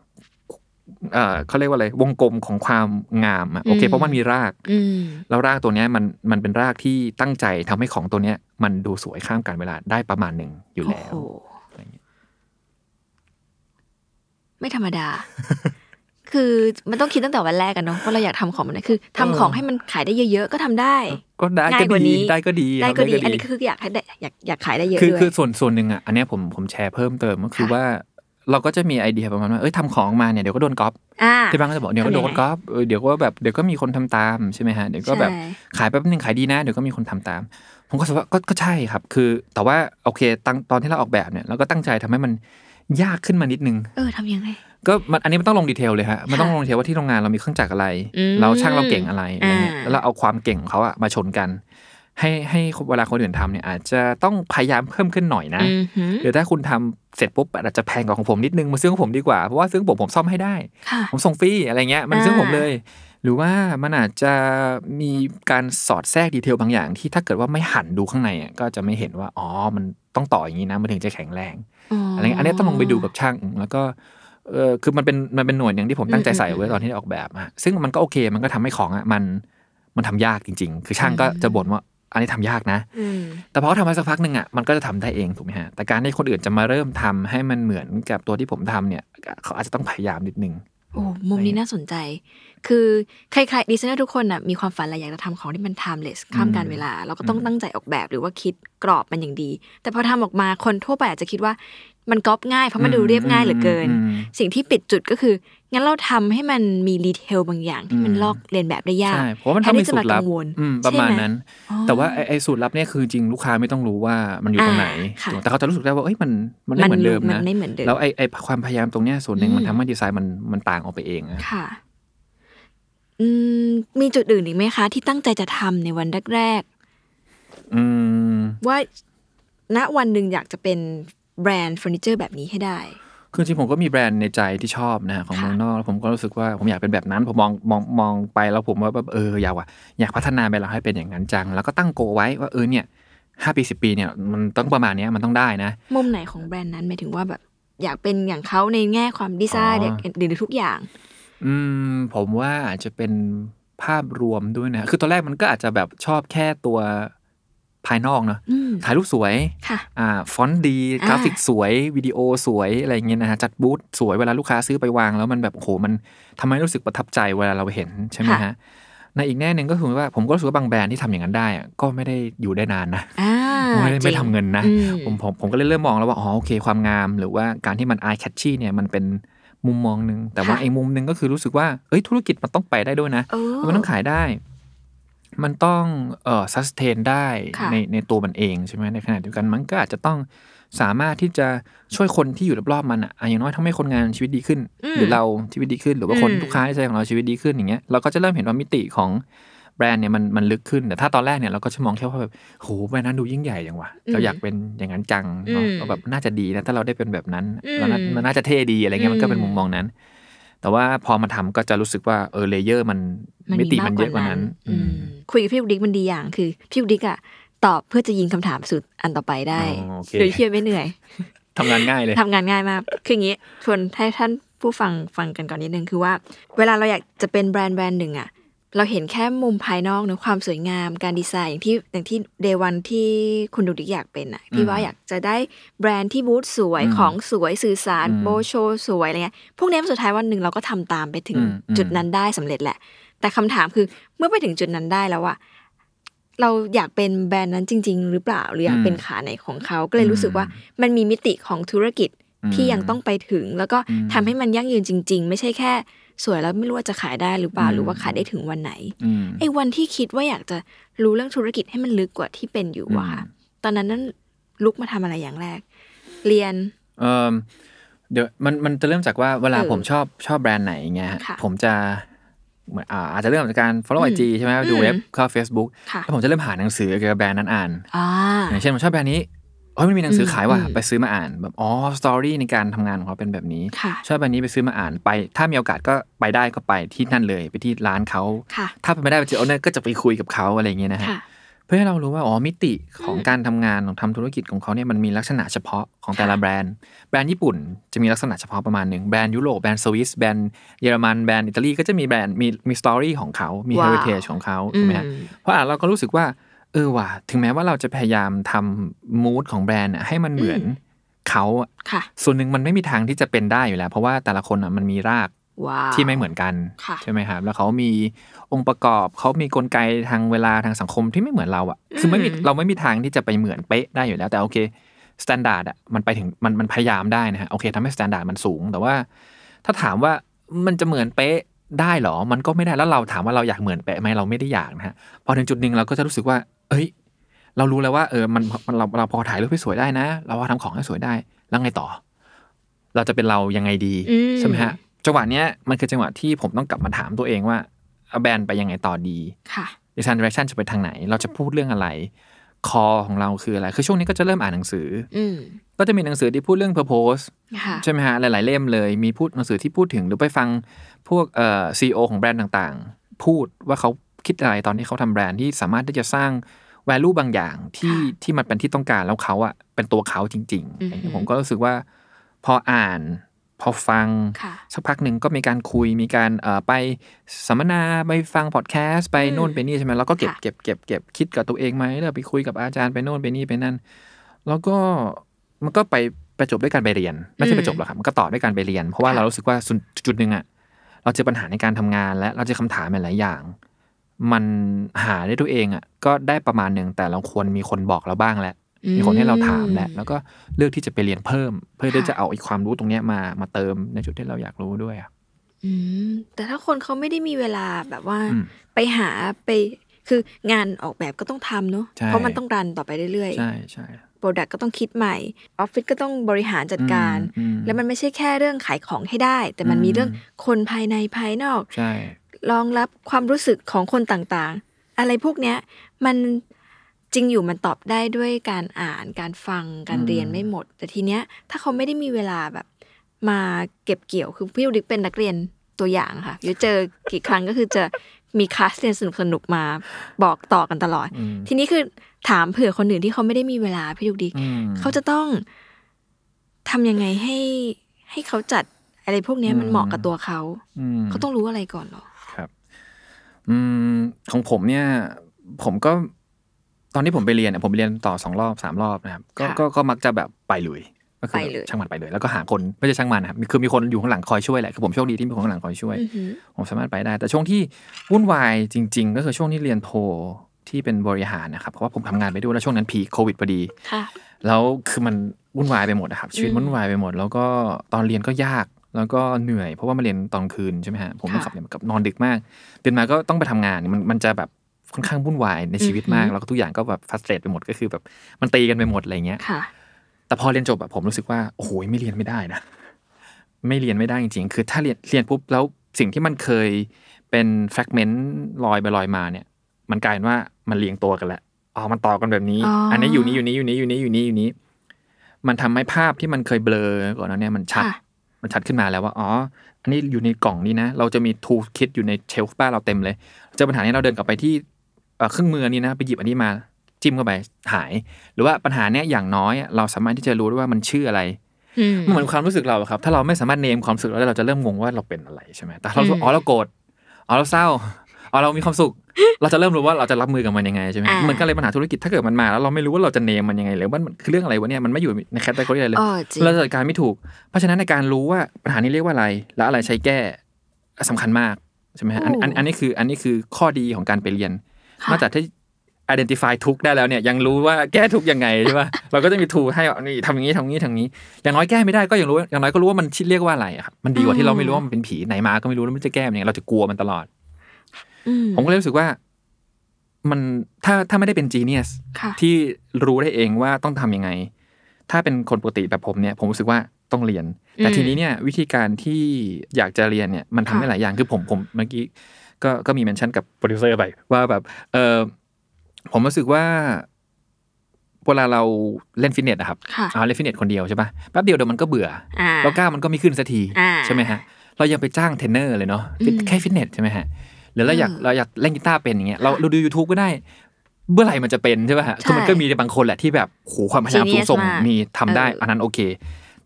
เอ่อเขาเรียกว่าอะไรวงกลมของความงามอะโอเคอืมเพราะมันมีรากอืมแล้วรากตัวเนี้ยมันมันเป็นรากที่ตั้งใจทำให้ของตัวเนี้ย มันดูสวยข้ามการเวลาได้ประมาณหนึ่งอยู่แล้วโอ้โหอะไรเงี้ยไม่ธรรมดา คือมันต้องคิดตั้งแต่วันแรกกันเนาะว่าเราอยากทำของมันนะคือทำของให้มันขายได้เยอะๆก็ทำได้ ก็ได้ง่าก็ยกว่าดีนี้ได้ก็ดีได้ครับก็ดี อันนี้คืออยากให้ได้อยากอยากขายได้เยอะคือด้วยคือส่วนส่วนหนึ่งอะอันเนี้ยผมผมแชร์เพิ่มเติมก็คือค่ะว่าเราก็จะมีไอเดียประมาณว่าเอ้ยทำของมาเนี่ยเดี๋ยวก็โดนก๊อปอ่าที่บ้านก็จะบอกเดี๋ยวก็ทำยัโดงไงนก๊อปทำยังไงเออเดี๋ยวก็แบบเดี๋ยวก็มีคนทำตามใช่ไหมฮะเดี๋ยวก็แบบใช่ขายแป๊บนึงขายดีนะเดี๋ยวก็มีคนทำตาม ผมก็รู้สึกว่าก็ก็ใช่ครับ คือแต่ว่าโอเคตั้งตอนที่เราออกแบบเนี่ยเราก็ตั้งใจทำให้มัน ยากขึ้นมานิดนึง เออทำยังไง ก็มันอันนี้มันต้องลง detail เลยฮะ มันต้องค่ะลง detail ว่าที่โรงงานเรามีเครื่องจักรอะไรอืมแล้วช่างเราเก่งอะไรอะไรเงี้ยอ่าแล้วเราเอาความเก่งของเขาอะมาชนกัน ให้ให้เวลาคนอื่นทำเนี่ยอาจจะต้องพยายามเพิ่มขึ้นหน่อยนะอือหือหรือถ้าคุณทำเสร็จปุ๊บอาจจะแพงกว่าของผมนิดนึงมาซื้อของผมดีกว่า เพราะว่าซื้อของผมผมซ่อมให้ได้ค่ะผมส่งฟรีอะไรเงี้ยมันซื้อของผมอ่าเลย หรือว่ามันอาจจะมีการสอดแทรกดีเทลบางอย่างที่ถ้าเกิดว่าไม่หันดูข้างในอะก็จะไม่เห็นว่าอ๋อมันต้องต่ออย่างนี้นะมันถึงจะแข็งแรง อะไรเงี้ยอันนี้ต้องลองไปดูกับช่างแล้วก็เออคือมันเป็นมันเป็นหน่วยหนึ่งที่ผมตั้งใจใส่ไว้ตอนที่ออกแบบอะซึ่งมันก็โอเคมันก็ทำให้ของอะมันมันทำยากจริง ๆ คือช่างก็จะบ่นว่าอันนี้ทำยากนะอืมแต่พอเขาทำไปสักพักหนึ่งอะมันก็จะทำได้เองถูกไหมฮะแต่การที่คนอื่นจะมาเริ่มทำให้มันเหมือนกับตัวที่ผมทำเนี่ย เขาอาจจะต้องพยายามนิดนึงโอ้มุมนี้น่าสนใจ คือใครๆดีไซเนอร์ทุกคนน่ะมีความฝันอะไรอยากจะทำของที่มัน timeless ข้ามการเวลา เราก็ต้องตั้งใจออกแบบหรือว่าคิดกรอบมันอย่างดี แต่พอทำออกมาคนทั่วไปอาจจะคิดว่ามันก๊อปง่ายเพราะมันดูเรียบง่ายเหลือเกินอืมสิ่งที่ปิดจุดก็คืองั้นเราทำให้มันมีดีเทลบางอย่างที่มันลอกเลียนแบบได้ยากใช่เพราะมันแทต้องนมีที่จะสูมาตรลักับงวลอืมประมาณใช่ไหนั้นอ๋อแต่ว่าไอ้ไอ้สูตรลับเนี่ยคือจริงลูกค้าไม่ต้องรู้ว่ามันอยู่ตรงไหนอ่าค่ะแต่เขาจะรู้สึกได้ว่าเอ้ยมันมันไม่เหมือนเดิมมันนะไม่เหมือนเดิมแล้วไอ้ไอ้ความพยายามตรงเนี้ยส่วนหนึ่งอืมมันทำให้ดีไซน์มันมันต่างออกไปเองอะค่ะอื มมีจุดอื่นอีกไหมคะ ที่ตั้งใจจะทำในวันแรกอืมๆว่าณวันหนึ่งอยากจะเป็นแบรนด์เฟอร์นิเจอร์แบบนี้ให้ได้คือจริงผมก็มีแบรนด์ในใจที่ชอบนะฮะของค่ะเมืองนอกแล้วผมก็รู้สึกว่าผมอยากเป็นแบบนั้น ผมมองมองมองไปแล้วผมว่าแบบเอออยากว่าอยากพัฒนาไปแล้วให้เป็นอย่างนั้นจัง แล้วก็ตั้งโกไว้ว่าเออเนี่ยห้าปีสิบปีเนี่ยมันต้องประมาณเนี้ยมันต้องได้นะ มุมไหนของแบรนด์นั้นหมายถึงว่าแบบอยากเป็นอย่างเขาในแง่ความดีไซน์อ๋อหรือทุกอย่าง อืม ผมว่าอาจจะเป็นภาพรวมด้วยนะ คือตอนแรกมันก็อาจจะแบบชอบแค่ตัวภายนอกเนอะอืมถ่ายรูปสวย ค่ะ อ่า ฟอนต์ดีอ่ากราฟิกสวย วิดีโอสวย อะไรเงี้ยนะฮะ จัดบูธสวยเวลาลูกค้าซื้อไปวาง แล้วมันแบบโอ้โห มันทำให้รู้สึกประทับใจเวลาเราเห็นใช่ไหมฮะในอีกแง่หนึ่งก็คือว่าผมก็รู้สึกว่าบางแบรนด์ที่ทำอย่างนั้นได้อะก็ไม่ได้อยู่ได้นานนะ อ่าไม่ได้จริไม่ทำเงินนะ อืมผมผมผมก็เลยเริ่มมองแล้วว่า อ๋อ โอเค ความงาม หรือว่าการที่มัน eye catchy เนี่ย มันเป็น มุมมองหนึ่งแต่ว่าค่ะไอ้มุมหนึ่งก็คือรู้สึกว่าเอ้ยธุรกิจมันต้องไปได้ด้วยนะเออมันต้องขายได้ มันต้องเอ่อ sustain ได้ค่ะในในตัวมันเองใช่ไหมในขณะเดียวกันมันก็อาจจะต้องสามารถที่จะช่วยคนที่อยู่รอบๆมันอะอะอย่างน้อยทำให้คนงานชีวิตดีขึ้น หรือเราชีวิตดีขึ้น หรือว่าคนอืมลูกค้าที่ใช้ของเราชีวิตดีขึ้นอย่างเงี้ยเราก็จะเริ่มเห็นว่ามิติของแบ รนด์เนี่ยมันมันลึกขึ้นแต่ถ้าตอนแรกเนี่ยเราก็จะมองแค่ว่าแบบโหแบรนด์นั้นดูยิ่งใหญ่จังวะเราอยากเป็นอย่างนั้นจังเนาะอืมเราแบบน่าจะดีนะถ้าเราได้เป็นแบบนั้นอืมเราน่ามันน่าจะเท่ดีอะไรเงี้ยมันก็เป็นอืมมุมมองนั้น แต่ว่าพอมาทำก็จะรู้สึกว่าเออ layer มันมันมิมีติมามักนกเยว่าอะกว่านั้นั้นนอืมคุยกับพี่ลูกดิ๊กมันดีอย่างคือพี่ลูกดิ๊กอะตอบเพื่อจะยิงคำถามสุดอันต่อไปได้อ๋อโอเคโดยที่ไม่เหนื่อยทำงานง่ายเลยทำงานง่ายมากคืออย่างนี้ชวนให้ท่านผู้ฟังฟังกันก่อนนิดนึงคือว่า เวลาเราอยากจะเป็นแบรนด์แบรนด์หนึ่งอะ เราเห็นแค่มุมภายนอกเนอะความสวยงามการดีไซน์อย่างที่อย่างที่เดวันที่คุณดูดิกอยากเป็นอะพี่ว่าอยากจะได้แบรนด์ที่บูธสวยอืมของสวยสื่อสารอืมโบโชว์สวยอะไรเงี้ยพวกนี้สุดท้ายวันหนึ่งเราก็ทำตามไปถึงอืมอืมจุดนั้นได้สำเร็จแหละ แต่คำถามคือเมื่อไปถึงจุดนั้นได้แล้วอะเราอยากเป็นแบรนด์นั้นจริง ๆ หรือเปล่าหรืออยากเป็นขาไหนของเขาก็เลยรู้สึกว่ามันมีมิติของธุรกิจที่ยังต้องไปถึง แล้วก็อืมทำให้มันยั่งยืนจริง ๆ ไม่ใช่แค่ สวยแล้วไม่รู้ว่าจะขายได้หรือเปล่าอืมหรือว่าขายได้ถึงวันไหนอืมไอ้วันที่คิดว่าอยากจะรู้เรื่องธุรกิจให้มันลึกกว่าที่เป็นอยู่อะค่ะอืมตอนนั้นนั้นลุกมาทำอะไรอย่างแรก เรียน เออเดี๋ยวมันมันจะเริ่มจากว่าเวลาเออผมชอบชอบแบรนด์ไหนเงี้ยฮะค่ะผมจะเหมือนอ่าอาจจะเริ่มจากการ follow อืม IG ใช่ไหมดูอืมเว็บเข้า Facebook ค่ะแล้วผมจะเริ่มหาหนังสือเกี่ยวกับแบรนด์นั้นอ่านอ่าอย่างเช่นผมชอบแบรนด์นี้ เฮ้ยมันมีหนังสือขายว่ะอืมไปซื้อมาอ่านแบบอ๋อสตอรี่ในการทำงานของเขาเป็นแบบนี้ค่ะชอบแบรนด์นี้ไปซื้อมาอ่านไป ถ้ามีโอกาสก็ไปได้ก็ไปที่นั่นเลยไปที่ร้านเขาค่ะถ้าไปไม่ได้ไปเจอ owner ก็จะไปคุยกับเขาอะไรอย่างเงี้ยนะฮะค่ะเพื่อให้เรารู้ว่าอ๋อมิติของการทำงานของทำธุรกิจของเขาเนี่ยมันมีลักษณะเฉพาะของแต่ละค่ะแบรนด์แบรนด์ญี่ปุ่นจะมีลักษณะเฉพาะประมาณหนึ่งแบรนด์ยุโรปแบรนด์สวิสแบรนด์เยอรมันแบรนด์อิตาลีก็จะมีแบรนด์มีมี story ของเขามีว้าว heritage ของเขาถูกไหมฮะอืมเพราะอ่านเราก็รู้สึกว่า เออว่ะถึงแม้ว่าเราจะพยายามทำ mood ของแบรนด์อะให้มันเหมือนเขาอะค่ะส่วนหนึ่งมันไม่มีทางที่จะเป็นได้อยู่แล้ว เพราะว่าแต่ละคนอะมันมีรากว้าวที่ไม่เหมือนกันค่ะใช่ไหมครับแล้วเขามีองค์ประกอบเขามีกลไกทางเวลาทางสังคมที่ไม่เหมือนเราอะคือไม่มีอืมเราไม่มีทางที่จะไปเหมือนเป๊ะได้อยู่แล้ว แต่โอเค standard อะมันไปถึงมันมันพยายามได้นะฮะโอเคทำให้ standard มันสูง แต่ว่า ถ้าถามว่ามันจะเหมือนเป๊ะได้เหรอ มันก็ไม่ได้แล้วเราถามว่าเราอยากเหมือนเป๊ะไหมเราไม่ได้อยากนะฮะพอถึงจุดหนึ่งเราก็จะรู้สึกว่า เอ้ย เรารู้แล้วว่าเออมันมันเราเราพอถ่ายรูปให้สวยได้นะ เราพอทำของให้สวยได้แล้วไงต่อ เราจะเป็นเรายังไงดีอืมใช่ไหมฮะจังหวะเนี้ยมันคือจังหวะที่ผมต้องกลับมาถามตัวเองว่าเอาแบรนด์ไปยังไงต่อดีค่ะ design direction จะไปทางไหน เราจะพูดเรื่องอะไร คอของเราคืออะไร คือช่วงนี้ก็จะเริ่มอ่านหนังสืออืมก็จะมีหนังสือที่พูดเรื่อง purpose ค่ะใช่ไหมฮะ หลาย ๆ เล่มเลย มีพูดหนังสือที่พูดถึง หรือไปฟังพวกเอ่อซีอของแบรนด์ต่าง ๆ พูดว่าเขาคิดอะไรตอนที่เขาทำแบรนด์ที่สามารถที่จะสร้าง value บางอย่างที่ที่มันเป็นที่ต้องการแล้วเขาอะเป็นตัวเขาจริงๆอย่างเงี้ยผมก็รู้สึกว่าพออ่านพอฟังค่ะสักพักหนึ่งก็มีการคุยมีการเอ่อไปสัมมนาไปฟังพอดแคสต์ไปโน่นไปนี่ใช่ไหมแล้วก็เก็บค่ะเก็บเก็บเก็บคิดกับตัวเองไหมแล้วไปคุยกับอาจารย์ไปโน่นไปนี่ไปนั่น แล้วก็มันก็ไปไปจบด้วยการไปเรียน ไม่ใช่ไปจบหรอกครับมันก็ต่อด้วยการไปเรียน เพราะว่าค่ะเรารู้สึกว่าจุดจุดหนึ่งอะเราเจอปัญหาในการทำงานและเราเจอคำถามหลายๆอย่าง มันหาได้ตัวเองอะก็ได้ประมาณหนึ่งแต่เราควรมีคนบอกเราบ้างแหละมีคนให้เราถามแหละแล้วก็เลือกที่จะไปเรียนเพิ่ม เพื่อที่จะเอาไอ้ความรู้ตรงเนี้ยมามาเติมในจุดที่เราอยากรู้ด้วยอะอืมแต่ถ้าคนเขาไม่ได้มีเวลาแบบว่าอืมไปหาไปคืองานออกแบบก็ต้องทำเนอะใช่เพราะมันต้องรันต่อไปเรื่อยใช่ใช่ๆโปรดักก็ต้องคิดใหม่ออฟฟิศก็ต้องบริหารจัดการอืมแล้วมันไม่ใช่แค่เรื่องขายของให้ได้ แต่มันมีอืมเรื่องคนภายในภายนอกใช่ รองรับความรู้สึกของคนต่างๆ อะไรพวกเนี้ยมันจริงอยู่มันตอบได้ด้วยการอ่านการฟังการเรียนไม่หมด แต่ทีเนี้ยถ้าเขาไม่ได้มีเวลาแบบ มาเก็บเกี่ยวคือพี่ดิกเป็นนักเรียนตัวอย่างค่ะอยู่เจอกี่ครั้งก็คือจะมีคลาสเรียนสนุกๆมาบอกต่อกันตลอดอืมทีนี้คือถามเผื่อคนอื่นที่เขาไม่ได้มีเวลาพี่ดุกดิกอืมเขาจะต้องทำยังไงให้ให้เขาจัดอะไรพวกเนี้ยมันเหมาะกับตัวเขาอืมเขาต้องรู้อะไรก่อนเหรอครับ อืมของผมเนี่ย ผมก็ตอนที่ผมไปเรียนเนี่ยผมไปเรียนต่อสองรอบสามรอบนะครับก็ค่ะก็ก็มักจะแบบไปเลยก็คือไปเลยช่างมันไปเลย แล้วก็หาคนไม่ใช่ช่างมันนะครับคือมีคนอยู่ข้างหลังคอยช่วยแหละคือผมโชคดีที่มีคนข้างหลังคอยช่วยอือหือผมสามารถไปได้ แต่ช่วงที่วุ่นวายจริง ๆ ก็คือช่วงที่เรียนโทที่เป็นบริหารนะครับเพราะว่าผมทำงานไปด้วยแล้วช่วงนั้นพีโควิดพอดีค่ะแล้วคือมันวุ่นวายไปหมดนะครับชีวิตอืมมันวุ่นวายไปหมด แล้วก็ตอนเรียนก็ยาก แล้วก็เหนื่อยเพราะว่ามาเรียนตอนคืนใช่ไหมฮะผมต้องค่ะขับเนี่ยกับนอนดึกมากตื่นมาก็ต้องไปทำงานมันมันจะแบบค่อนข้างวุ่นวายในชีวิตมากอือหือแล้วก็ทุกอย่างก็แบบฟัสเตรตไปหมดก็คือแบบมันตีกันไปหมดอะไรเงี้ยค่ะแต่พอเรียนจบแบบผมรู้สึกว่าโอ้โหไม่เรียนไม่ได้นะไม่เรียนไม่ได้จริงๆ คือถ้าเรียนเรียนปุ๊บแล้วสิ่งที่มันเคยเป็นแฟกเมนต์ลอยไปลอยมาเนี่ย มันกลายเป็นว่ามันเรียงตัวกันแล้วอ๋อมันต่อกันแบบนี้อ๋ออัอันนี้อยู่นี้อยู่นี้อยู่นี้อยู่นี้อยู่นี้อยู่นี้ มันทำให้ภาพที่มันเคยเบลอก่อนหนั้นเนี่ยมันชัดค่ะ มันชัดขึ้นมาแล้วว่าอ๋ออันนี้อยู่ในกล่องนี้นะ เราจะมีทูคิดอยู่ในเชลฟ์บ้านเราเต็มเลยเจอปัญหานี้เราเดินกลับไปที่เอ่อเครื่องมืออันนี้นะไปหยิบอันนี้มาจิ้มเข้าไปหาย หรือว่าปัญหาเนี้ยอย่างน้อยอะเราสามารถที่จะรู้ได้ว่ามันชื่ออะไรอืมมันเหมือนความรู้สึกเราอะครับ ถ้าเราไม่สามารถเนมความรู้สึกเราได้เราจะเริ่มงงว่าเราเป็นอะไรใช่ไหมแต่ถ้าเรารู้สึกอืมอ๋อเราโกรธอ๋อเราเศร้าอ๋อเรามีความสุข เราจะเริ่มรู้ว่าเราจะรับมือกับมันยังไงใช่ไหมอ่าเหมือนกันเลยปัญหาธุรกิจถ้าเกิดมันมาแล้วเราไม่รู้ว่าเราจะเนมมันยังไงหรือว่ามันคือเรื่องอะไรวะเนี่ยมันไม่อยู่ในแคตตาล็ออะไรเลยอ๋อจริงเราจัดการไม่ถูก เพราะฉะนั้นในการรู้ว่าปัญหานี้เรียกว่าอะไร และอะไรใช้แก้สำคัญมากใช่ไหมฮะอันอันอันนี้คืออันนี้คือข้อดีของการไปเรียนค่ะนอกจากที่ identify ทุกข์ได้แล้วเนี่ยยังรู้ว่าแก้ทุกข์ยังไงใช่ป่ะเราก็จะมีทูให้ว่านี่ทำอย่างนี้ทำอย่างนี้ทำอย่างนี้ อย่างน้อยแก้ไม่ได้ก็ยังรู้อย่างน้อยก็รู้ว่ามันชื่อเรียกว่าอะไรอะครับมันดีกว่าที่เราไม่รู้ว่ามันเป็นผีไหนมาก็ไม่รู้แล้วมันจะแก้มันยังไงเราจะกลัวมันตลอดอืม ผมก็เลยรู้สึกว่า มันถ้าถ้าไม่ได้เป็น genius ค่ะที่รู้ได้เองว่าต้องทำยังไง ถ้าเป็นคนปกติแบบผมเนี่ย ผมรู้สึกว่าต้องเรียน แต่อืมทีนี้เนี่ยวิธีการที่อยากจะเรียนเนี่ยมันทำได้ค่ะหลายอย่างคือผมผมเมื่อกี้ก็ก็มี mention กับโปรดิวเซอร์ไปว่าแบบเออผมรู้สึกว่าเวลาเราเล่นฟิตเนสอะครับค่ะเอาเล่นฟิตเนสคนเดียวใช่ปะแป๊บเดียวเดี๋ยวมันก็เบื่ออ่าแล้วกล้ามมันก็ไม่ขึ้นสักทีอ่าใช่ไหมฮะ เรายังไปจ้างเทรนเนอร์เลยเนาะฟิตอืมแค่ฟิตเนสใช่ไหมฮะ หรือเราอยากเออเราอยากเล่นกีตาร์เป็นอย่างเงี้ยเราเราดู YouTube ก็ได้ เมื่อไหร่มันจะเป็นใช่ป่ะฮะคือมันก็มีบางคนแหละที่แบบโหความพยายามสูง Genius ส่งมากมีทำได้เอออัอันนั้นโอเค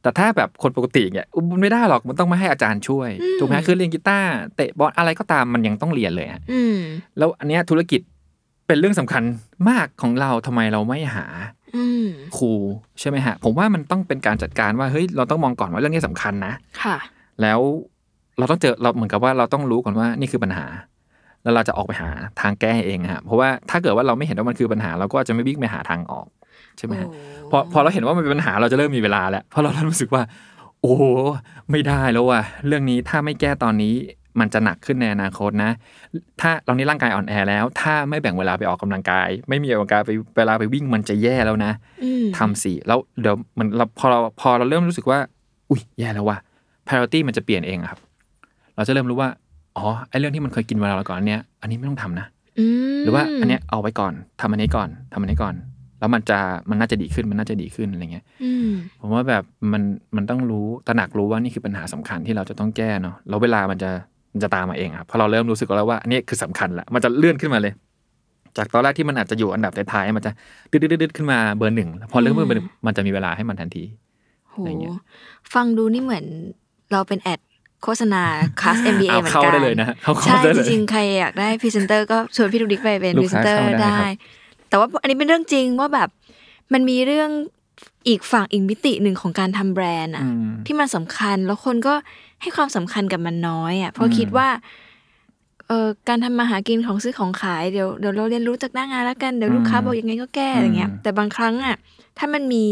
แต่ถ้าแบบคนปกติเงี้ยอุ๊ยมันไม่ได้หรอกมันต้องมาให้อาจารย์ช่วยอืมถูกไหมฮะคือเล่นกีตาร์เตะบอลอะไรก็ตามมันยังต้องเรียนเลยฮะอืมแล้วอันเนี้ยธุรกิจเป็นเรื่องสำคัญมากของเราทำไมเราไม่หาอืมครูใช่ไหมฮะ ผมว่ามันต้องเป็นการจัดการว่าเฮ้ยเราต้องมองก่อนว่าเรื่องนี้สำคัญนะค่ะ แล้วเราต้องเจอเราเหมือนกับว่าเราต้องรู้ก่อนว่านี่คือปัญหา แล้วเราจะออกไปหาทางแก้เองฮะเพราะว่าถ้าเกิดว่าเราไม่เห็นว่ามันคือปัญหาเราก็อาจจะไม่วิ่งไปหาทางออกใช่ไหมฮะโอ้พอพอเราเห็นว่ามันเป็นปัญหาเราจะเริ่มมีเวลาแล้วเพราะเราเริ่มรู้สึกว่า โอ้โหไม่ได้แล้วว่ะเรื่องนี้ถ้าไม่แก้ตอนนี้มันจะหนักขึ้นในอนาคตนะ ถ้าเรานี้ร่างกายอ่อนแอแล้ว ถ้าไม่แบ่งเวลาไปออกกำลังกาย ไม่มีเวลาไปเวลาไปวิ่งมันจะแย่แล้วนะอืมทำสิแล้วเดี๋ยวมันเราพอเราพอเราเริ่มรู้สึกว่า อุ้ยแย่แล้วว่ะ priority มันจะเปลี่ยนเองอะครับ เราจะเริ่มรู้ว่า อ๋อไอ้เรื่องที่มันเคยกินเวลาเราก่อนอันเนี้ยอันนี้ไม่ต้องทำนะมหรือว่าอันเนี้ยเอาไว้ก่อนทำอันนี้ก่อนทำอันนี้ก่อน แล้วมันจะมันน่าจะดีขึ้นมันน่าจะดีขึ้นอะไรเงี้ยอืมผมว่าแบบมันมันต้องรู้ตระหนักรู้ว่านี่คือปัญหาสำคัญที่เราจะต้องแก้เนาะแล้วเวลามันจะมันจะตามมาเองครับพอเราเริ่มรู้สึกแล้วว่าอันนี้คือสำคัญละมันจะเลื่อนขึ้นมาเลย จากตอนแรกที่มันอาจจะอยู่อันดับท้ายๆมันจะดึดๆๆๆขึ้นมาเบอร์หนึ่งแล้วพอเริ่มเบอร์หนึ่งมันจะมีเวลาให้มันทันทีโหอะไรเงี้ยฟังดูนี่เหมือนเราเป็นแอด โฆษณาคลาส MBA เอาเหมือนเข้ากันได้เลยนะเข้าเข้าใช่ได้จเลยริงๆใครอยากได้พรีเซนเตอร์ก็ชวนพี่ดุกดิกไปเป็นลูกค้าเข้าได้ได้ครับแต่ว่าอันนี้เป็นเรื่องจริงว่าแบบมันมีเรื่องอีกฝั่งอีกมิติหนึ่งของการทำแบรนด์อะอืมที่มันสำคัญแล้วคนก็ให้ความสำคัญกับมันน้อยอะเพราะอืมคิดว่าเออการทำมาหากินของซื้อของขายเดี๋ยวเดี๋ยวเราเรียนรู้จากหน้างานแล้วกันเดี๋ยวลูกค้าบอกยังไงก็แก้อะไรเงี้ยแต่บางครั้งอะถ้ามันมี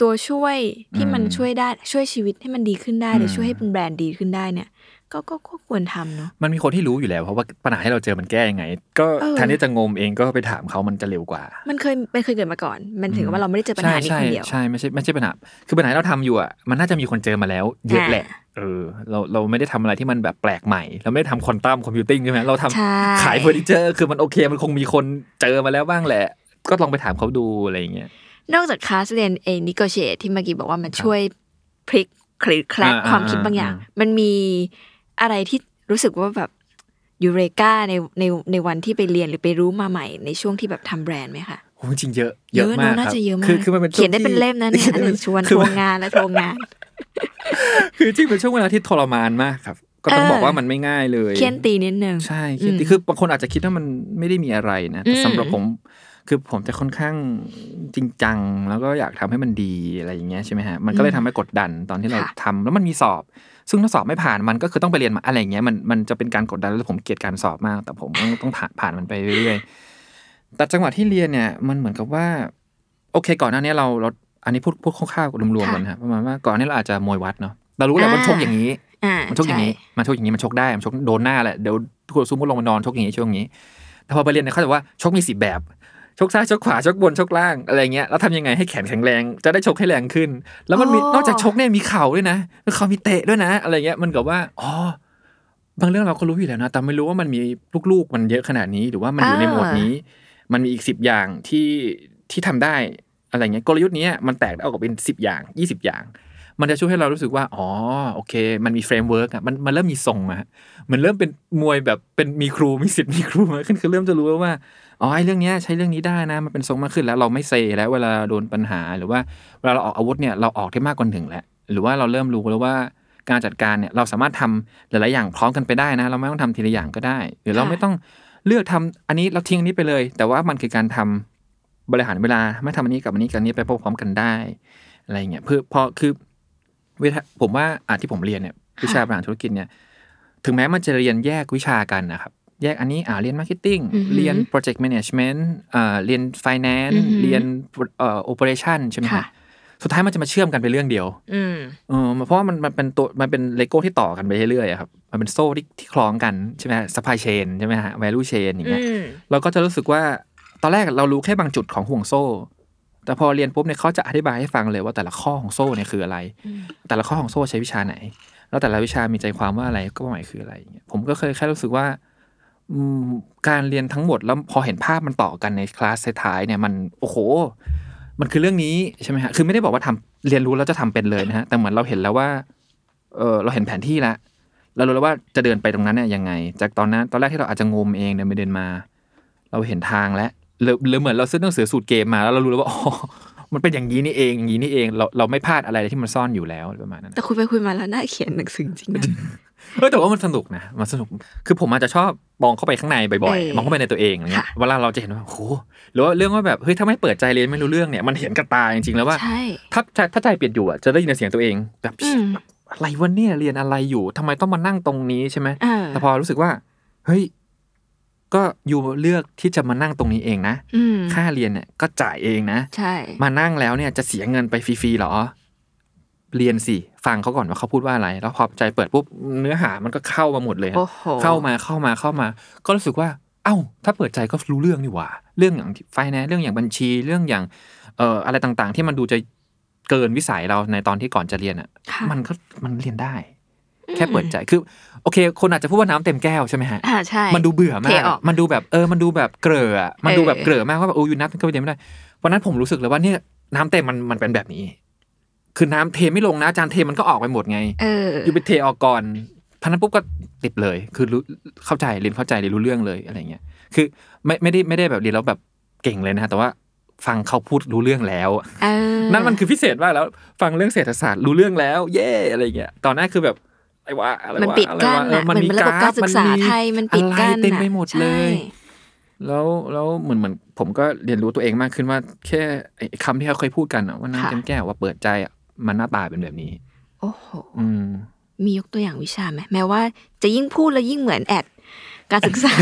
ตัวช่วยที่มันช่วยได้ช่วยชีวิตให้มันดีขึ้นได้หรือช่วยให้เป็นแบรนด์ดีขึ้นได้เนี่ยก็ก็ก็ควรทำเนาะมันมีคนที่รู้อยู่แล้ว เพราะว่าปัญหาที่เราเจอมันแก้ยังไง ก็เออแทนที่จะงมเองก็ไปถามเขามันจะเร็วกว่า มันเคยมันเคยเกิดมาก่อน มันถึงว่าเราไม่ได้เจอปัญหานี้ใช่คนเดียวใช่ไม่ใช่ไม่ใช่ปัญหาคือปัญหาที่เราทำอยู่อะมันน่าจะมีคนเจอมาแล้วเยอะแหละเออเราเราไม่ได้ทำอะไรที่มันแบบแปลกใหม่ เราไม่ได้ทำ quantum computing ใช่ไหมเราทำใช่ขายเฟอร์นิเจอร์คือมันโอเค มันคงมีคนเจอมาแล้วบ้างแหละ ก็ลองไปถามเขาดูอะไรอย่างเงี้ย นอกจากคลาสเรียนเรื่อง negotiate ที่เมื่อกี้บอกว่ามันช่วยพลิกคลิกแคลกอ่าความคิดบางอย่างอ่ามันมีอะไรที่รู้สึกว่าแบบยูเรกาในในในวันที่ไปเรียนหรือไปรู้มาใหม่ในช่วงที่แบบทำแบรนด์ไหมคะโอ้จริงๆเยอะเยอะมากเนอะน่าครับจะเยอะมากคือคือมันเป็นช่วงเขียนได้เป็นที่เล่มนะเนี่ยอันนี้ชวนคือโทรมันงานและโทรงาน คือจริงเป็นช่วงเวลาที่ทรมานมากครับ ก็ต้องเออบอกว่ามันไม่ง่ายเลยเคียนตีนิดนึงใช่คิดอืมคือบางคนอาจจะคิดว่ามันไม่ได้มีอะไรนะแต่อืมสำหรับผม คือผมจะค่อนข้างจริงจัง แล้วก็อยากทำให้มันดีอะไรอย่างเงี้ยใช่ไหมฮะมันก็เลยทำให้กดดันตอนที่เราค่ะทำแล้วมันมีสอบ ซึ่งถ้าสอบไม่ผ่านมันก็คือต้องไปเรียนมาอะไรอย่างเงี้ยมันมันจะเป็นการกดดันแล้วผมเกลียดการสอบมาก แต่ผมต้องต้องผ่านผ่านมันไปเรื่อยๆแต่จังหวะที่เรียนเนี่ยมันเหมือนกับว่า โอเค ก่อนหน้านี้เราเราอันนี้พูดพูดคร่าวๆรวมๆกันนะครับประมาณว่าก่อนหน้านี้เราอาจจะมวยวัดเนาะเรารู้แหละว่ามันชกอย่างนี้อ่ามันชกอย่างนี้ใช่มันชกอย่างนี้มันชกได้มันชกโดนหน้าแหละเดี๋ยวทุกคนซุ่มก็ลงมานอนชกอย่างนี้ชกอย่างนี้แต่พอไปเรียนเนี่ยเขาจะว่าชกมีสิบแบบ ชกซ้ายชกขวาชกบนชกล่างอะไรเงี้ยแล้วทำยังไงให้แขนแข็งแรงจะได้ชกให้แรงขึ้น แล้วมันมีนอกจากชกเนี่ยมีเข่าด้วยนะแล้วเขามีเตะด้วยนะ อะไรเงี้ยมันกับว่าอ๋อบางเรื่องเราก็รู้อยู่แล้วนะแต่ไม่รู้ว่ามันมีลูกๆมันเยอะขนาดนี้ หรือว่ามันอยู่ในหมวดนี้ มันมีอีกสิบอย่างที่ที่ทำได้อะไรเงี้ยกลยุทธ์เนี้ยมันแตกออกเป็นสิบอย่างยี่สิบอย่าง มันจะช่วยให้เรารู้สึกว่าอ๋อโอเค มันมี framework อะมันมันเริ่มมีทรงอะมันเริ่มเป็นมวยแบบเป็นมีครูมีศิษย์มีครูมากขึ้นคือเริ่มจะรู้แล้วว่า อ๋อไอ้เรื่องเนี้ยใช้เรื่องนี้ได้นะมันเป็นทรงมากขึ้นแล้วเราไม่เซแล้วเวลาโดนปัญหาหรือว่าเวลาเราออกอาวุธเนี่ยเราออกได้มากกว่าหนึ่งแล้วหรือว่าเราเริ่มรู้แล้วว่าการจัดการเนี่ยเราสามารถทำหลาย ๆ อย่างพร้อมกันไปได้นะ เราไม่ต้องทำทีละอย่างก็ได้ หรือเราค่ะไม่ต้องเลือกทำอันนี้เราทิ้งอันนี้ไปเลย แต่ว่ามันคือการทำบริหารเวลาไม่ทำอันนี้กับอันนี้กับอันนี้ไปพร้อมๆกันได้อะไรอย่างเงี้ยเพื่อพอคือวิชาผมว่าอะที่ผมเรียนเนี่ยวิชาบริหารธุรกิจเนี่ย ถึงแม้มันจะเรียนแยกวิชากันนะครับ แยกอันนี้อ่าเรียน marketing อือหือเรียน project managementอ่าเรียนไฟแนนอือหือเรียนเอ่อ operation ใช่ไหมค่ะฮะสุดท้ายมันจะมาเชื่อมกันเป็นเรื่องเดียว อืมเออเพราะว่ามันมันเป็นตัวมันเป็นเลโก้ที่ต่อกันไปเรื่อยๆอะครับ มันเป็นโซ่ที่ที่คล้องกันใช่ไหม supply chain ใช่ไหมฮะ value chain อย่างเงี้ยอืมเราก็จะรู้สึกว่าตอนแรกเรารู้แค่บางจุดของห่วงโซ่ แต่พอเรียนปุ๊บเนี่ยเขาจะอธิบายให้ฟังเลยว่าแต่ละข้อของโซ่เนี่ยคืออะไร แต่ละข้อของโซ่ใช้วิชาไหน แล้วแต่ละวิชามีใจความว่าอะไรก็หมายคืออะไรอย่างเงี้ยผมก็เคยแค่รู้สึกว่าอืม การเรียนทั้งหมดแล้วพอเห็นภาพมันต่อกันในคลาสท้ายๆเนี่ยมันโอ้โห มันคือเรื่องนี้ใช่ไหมฮะคือไม่ได้บอกว่าทำเรียนรู้แล้วจะทำเป็นเลยนะฮะแต่เหมือนเราเห็นแล้วว่าเออเราเห็นแผนที่แล้วเรารู้แล้วว่าจะเดินไปตรงนั้นเนี่ยยังไง จากตอนนั้นตอนแรกที่เราอาจจะงมเองเดินไปเดินมา เราเห็นทางแล้วหรือหรือเหมือนเราซื้อหนังสือสูตรเกมมาแล้วเรารู้แล้วว่าอ๋อมันเป็นอย่างนี้นี่เองอย่างนี้นี่เองเราเราไม่พลาดอะไรที่มันซ่อนอยู่แล้วประมาณนั้นแต่คุยไปคุยมาแล้วน่าเขียนหนังสือจริงนะ เออแต่ว่ามันสนุกนะมันสนุกคือผมอาจจะชอบมองเข้าไปข้างในบ่อยเออๆมองเข้าไปในตัวเองอย่างเงี้ยค่ะเวลาเราจะเห็นว่าโอ้โหหรือว่าเรื่องว่าแบบเฮ้ยถ้าไม่เปิดใจเรียนไม่รู้เรื่องเนี่ยมันเห็นกับตาจริงๆแล้วว่าใช่ถ้าถ้าถ้าใจเปลี่ยนอยู่อะจะได้ยินเสียงตัวเองแบบอืมอะไรวะเนี่ยเรียนอะไรอยู่ทำไมต้องมานั่งตรงนี้ใช่ไหมเออแต่พอรู้สึกว่า เฮ้ยก็อยู่เลือกที่จะมานั่งตรงนี้เองนะอืมค่าเรียนเนี่ยก็จ่ายเองนะ ใช่ มานั่งแล้วเนี่ยจะเสียเงินไปฟรีๆหรอ เรียนสิฟังเขาก่อนว่าเขาพูดว่าอะไร แล้วพอใจเปิดปุ๊บเนื้อหามันก็เข้ามาหมดเลยฮะโอ้โหเข้ามาเข้ามาเข้ามา ก็รู้สึกว่า เอ้า ถ้าเปิดใจก็รู้เรื่องนี่หว่า เรื่องอย่างไฟแนนซ์เรื่องอย่างบัญชีเรื่องอย่างเอ่ออะไรต่างๆ ที่มันดูจะเกินวิสัยเราในตอนที่ก่อนจะเรียนอะค่ะมันก็มันเรียนได้ แค่เปิดใจคือ โอเค คนอาจจะพูดว่าน้ำเต็มแก้วใช่ไหมฮะอ่าใช่มันดูเบื่อมาเทกออกมันดูแบบเออมันดูแบบเกลืออะมันดูแบบเออเกลือมากว่าแบบโอ้ยนับก็ไปเต็มไม่ได้วันนั้นผมรู้สึกเลยว่าเนี่ยน้ำเต็มมันมันเป็นแบบนี้ คือน้ำเทไม่ลงนะจานเทมันก็ออกไปหมดไงเอออยู่ไปเทออกก่อนพันนั้นปุ๊บก็ติดเลย คือรู้เข้าใจเรียนเข้าใจเรียนรู้เรื่องเลยอะไรเงี้ยคือไม่ไม่ได้ไม่ได้แบบเรียนแล้วแบบเก่งเลยนะแต่ว่าฟังเขาพูดรู้เรื่องแล้วเออนั่นมันคือพิเศษมากแล้ว ฟังเรื่องเศรษฐศาสตร์รู้เรื่องแล้ว เย่อะไรเงี้ยตอนแรกคือแบบอะไรวะอะไรวะมันปิดกั้นอะไรวะเอออะเหมือนระบบการศึกษาไทยมันปิดกั้นอะไรเต็มไปหมดเลยใช่แล้วแล้วเหมือนเหมือนผมก็เรียนรู้ตัวเองมากขึ้นว่า แค่ไอ้คำที่เขาเคยพูดกันอะว่าน้ำเต็มแก้วว่าเปิดใจอะ มันหน้าตาเป็นแบบนี้ โอ้โหอืมมียกตัวอย่างวิชาไหมแม้ว่าจะยิ่งพูดแล้วยิ่งเหมือนแอดการศึกษา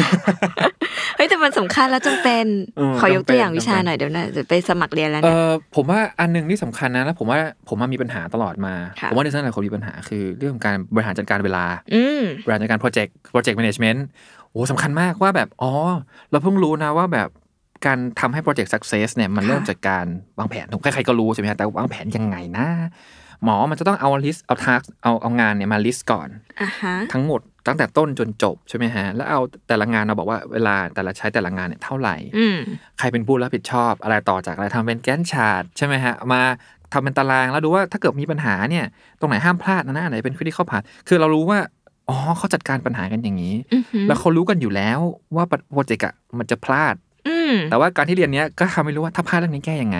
เฮ้ยแต่มันสำคัญแล้วจำเป็นเออขอยกตัวอย่างจำเป็นวิชาหน่อยเดี๋ยวนะจะไปสมัครเรียนแล้วเอนะอผมว่าอันหนึ่งที่สำคัญนะแล้วผมว่าผมว่ามีปัญหาตลอดมาค่ะผมว่าในสังคมหลายคนมีปัญหาคือเรื่องของการบริหารจัดการเวลาอืมบริหารจัดการโปรเจกต์โปรเจกต์แมネจเมนต์โอ้สำคัญมากว่าแบบอ๋อเราเพิ่งรู้นะว่าแบบ การทำให้โปรเจกต์ success เนี่ยมันค่ะเริ่มจากการวางแผนใครๆก็รู้ใช่ไหมฮะแต่วางแผนยังไงนะหมอมันจะต้องเอา list เอา task เอาเอางานเนี่ยมา list ก่อนอะฮะทั้งหมดตั้งแต่ต้นจนจบใช่ไหมฮะ แล้วเอาแต่ละงานเราบอกว่าเวลาแต่ละใช้แต่ละงานเนี่ยเท่าไหร่อืมใครเป็นผู้รับผิดชอบ อะไรต่อจากอะไรทำเป็น Gantt chart ใช่ไหมฮะ มาทำเป็นตารางแล้วดูว่าถ้าเกิดมีปัญหาเนี่ย ตรงไหนห้ามพลาดนะนะอันไหนเป็นคริติคอลพาคือเรารู้ว่า อ๋อเขาจัดการปัญหากันอย่างนี้อือหือแล้วเขารู้กันอยู่แล้วว่าโปรเจกต์อะมันจะพลาด อืมแต่ว่าการที่เรียนเนี้ยก็ทำให้รู้ว่าถ้าพลาดเรื่องนี้แก้ยังไง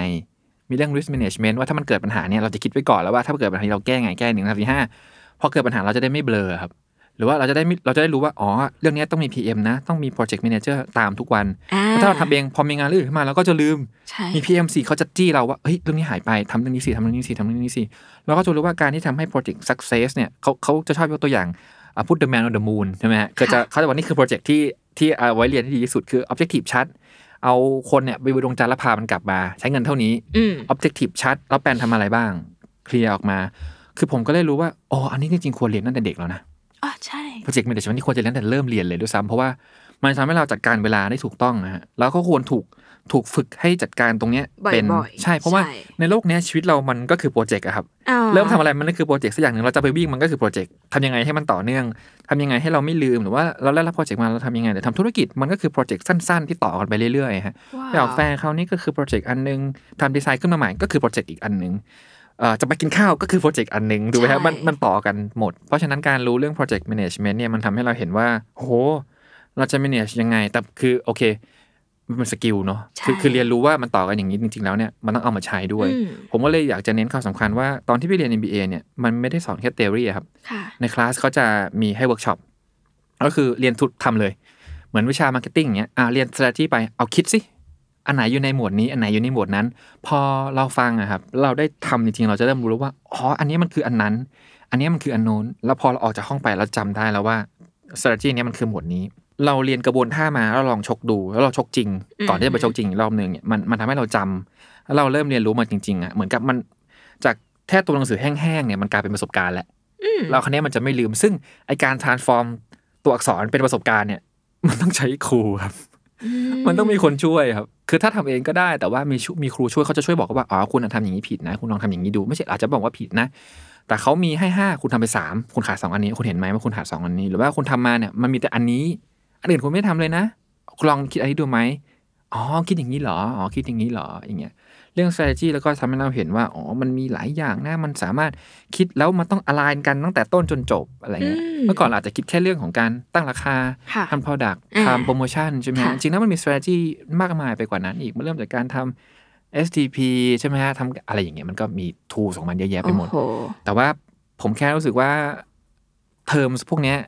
มีเรื่อง risk management ว่าถ้ามันเกิดปัญหาเนี่ยเราจะคิดไว้ก่อนแล้วว่าถ้าเกิดปัญหานี้เราแก้ไงแก้หนึ่งสามสี่ห้าพอเกิดปัญหาเราจะได้ไม่เบลอครับหรือว่าเราจะได้ไม่เราจะได้รู้ว่า อ๋อ เรื่องเนี้ยต้องมี PM นะ ต้องมี project manager ตามทุกวันอ่าถ้าเราทำเองพอมีงานเรื่องอื่นขึ้นมาเราก็จะลืมใช่มี PM สี่เขาจะจี้เราว่าเฮ้ยเรื่องนี้หายไปทำเรื่องนี้สิทำเรื่องนี้สิทำเรื่องนี้สิเราก็จะรู้ว่าการที่ทำให้ project success เนี่ยเขาเขาจะชอบยกตัวอย่างอะ put the man on the moon ใช่ไหมฮะก็จะเขาจะบอกนี่คือ project ที่ที่เอาไว้เรียนที่ดีที่สุดคือ objective ชัด เอาคนเนี่ยไปบนดวงจันทร์แล้วพามันกลับมา ใช้เงินเท่านี้อืม objective ชัด แล้วแปลนทำอะไรบ้าง เคลียร์ออกมา คือผมก็เลยรู้ว่าอ๋ออันนี้จริงๆควรเรียนตั้งแต่เด็กแล้วนะอ๋อใช่โปรเจกต์ management ที่ควรจะเรียนตั้งแต่เริ่มเรียนเลยด้วยซ้ำเพราะว่ามันทำให้เราจัดการเวลาได้ถูกต้องนะฮะแล้วก็ควรถูก ถูกฝึกให้จัดการตรงเนี้ยเป็นบ่อยๆใช่ เพราะว่าใช่ในโลกเนี้ยชีวิตเรามันก็คือโปรเจกต์อะครับอ่าเริ่มทำอะไรมันก็คือโปรเจกต์สักอย่างหนึ่งเราจะไปวิ่งมันก็คือโปรเจกต์ทำยังไงให้มันต่อเนื่องทำยังไงให้เราไม่ลืมหรือว่าเราได้รับโปรเจกต์มาเราทำยังไงแต่ทำธุรกิจมันก็คือโปรเจกต์สั้นๆ ที่ต่อกันไปเรื่อยๆฮะว้าวไปออกแฟร์คราวนี้ก็คือโปรเจกต์อันหนึงทำดีไซน์ขึ้นมาใหม่ก็คือโปรเจกต์อีกอันหนึงเอ่อจะไปกินข้าวก็คือโปรเจกต์อันหนึงดูไหมครับมันมันต่อกันหมด เพราะฉะนั้นการรู้เรื่องโปรเจกต์ management เนี่ยมันทำให้เราเห็นว่าโหเราจะ manage ยังไงแต่คือโอเค มันเป็น skill เนาะคือใช่คือเรียนรู้ว่ามันต่อกันอย่างนี้จริง ๆ แล้วเนี่ยมันต้องเอามาใช้ด้วยอืมผมก็เลยอยากจะเน้นความสำคัญว่าตอนที่ไปเรียน MBA เนี่ยมันไม่ได้สอนแค่ theory อะครับค่ะในคลาสเขาจะมีให้เวิร์กช็อปก็คือเรียนปุ๊บทำเลย เหมือนวิชา marketing เนี้ยอ่าเรียน strategy ไปเอาคิดสิอันไหนอยู่ในหมวดนี้อันไหนอยู่ในหมวดนั้น พอเราฟังอะครับเราได้ทำจริงๆ เราจะเริ่มรู้ว่าอ๋ออันนี้มันคืออันนั้น อันนี้มันคืออันโน้นแล้วพอเราออกจากห้องไปเราจำได้แล้วว่า strategy เนี้ยมันคือหมวดนี้ เราเรียนกระบวนท่ามาแล้วลองชกดู แล้วเราชกจริง ก่อนที่จะไปชกจริงอีกรอบหนึ่งเนี่ยมันมันทำให้เราจำแล้วเราเริ่มเรียนรู้มาจริงๆอะเหมือนกับมันจากแค่ตัวหนังสือแห้งๆเนี่ยมันกลายเป็นประสบการณ์แหละเราคันนี้ยมันจะไม่ลืมซึ่งไอการ transform ตัวอักษรเป็นประสบการณ์เนี่ย มันต้องใช้ครูครับ มันต้องมีคนช่วยครับ คือถ้าทำเองก็ได้แต่ว่ามีชุมีครูช่วยเขาจะช่วยบอกว่าอ๋อคุณทำอย่างนี้ผิดนะ คุณลองทำอย่างนี้ดู ไม่ใช่อาจจะบอกว่าผิดนะ แต่เขามีให้ห้าคุณทำไปสามคุณขาดสองอันนี้ คุณเห็นไหมว่าคุณขาดสองอันนี้ หรือว่าคุณทำมาเนี่ยมันมีแต่อันนี้ อันอื่นคุณไม่ทำเลยนะคุณลองคิดอันนี้ดูไหมอ๋อคิดอย่างนี้เหรออ๋อคิดอย่างนี้เหรออย่างเงี้ยเรื่อง strategy แล้วก็ทำให้เราเห็นว่าอ๋อมันมีหลายอย่างนะมันสามารถคิดแล้วมันต้อง align กันตั้งแต่ต้นจนจบอะไรเงี้ยอืมเมื่อก่อนเราอาจจะคิดแค่เรื่องของการตั้งราคาค่ะทำ product อ่าทำโปรโมชั่นใช่ไหมฮะค่ะจริงๆแล้วมันมี strategy มากมายไปกว่านั้นอีกมันเริ่มจากการทำ STP ใช่ไหมฮะทำอะไรอย่างเงี้ยมันก็มี tools ของมันเยอะแยะไปหมดโอ้โหแต่ว่าผมแค่รู้สึกว่าเทอมพวกเนี้ย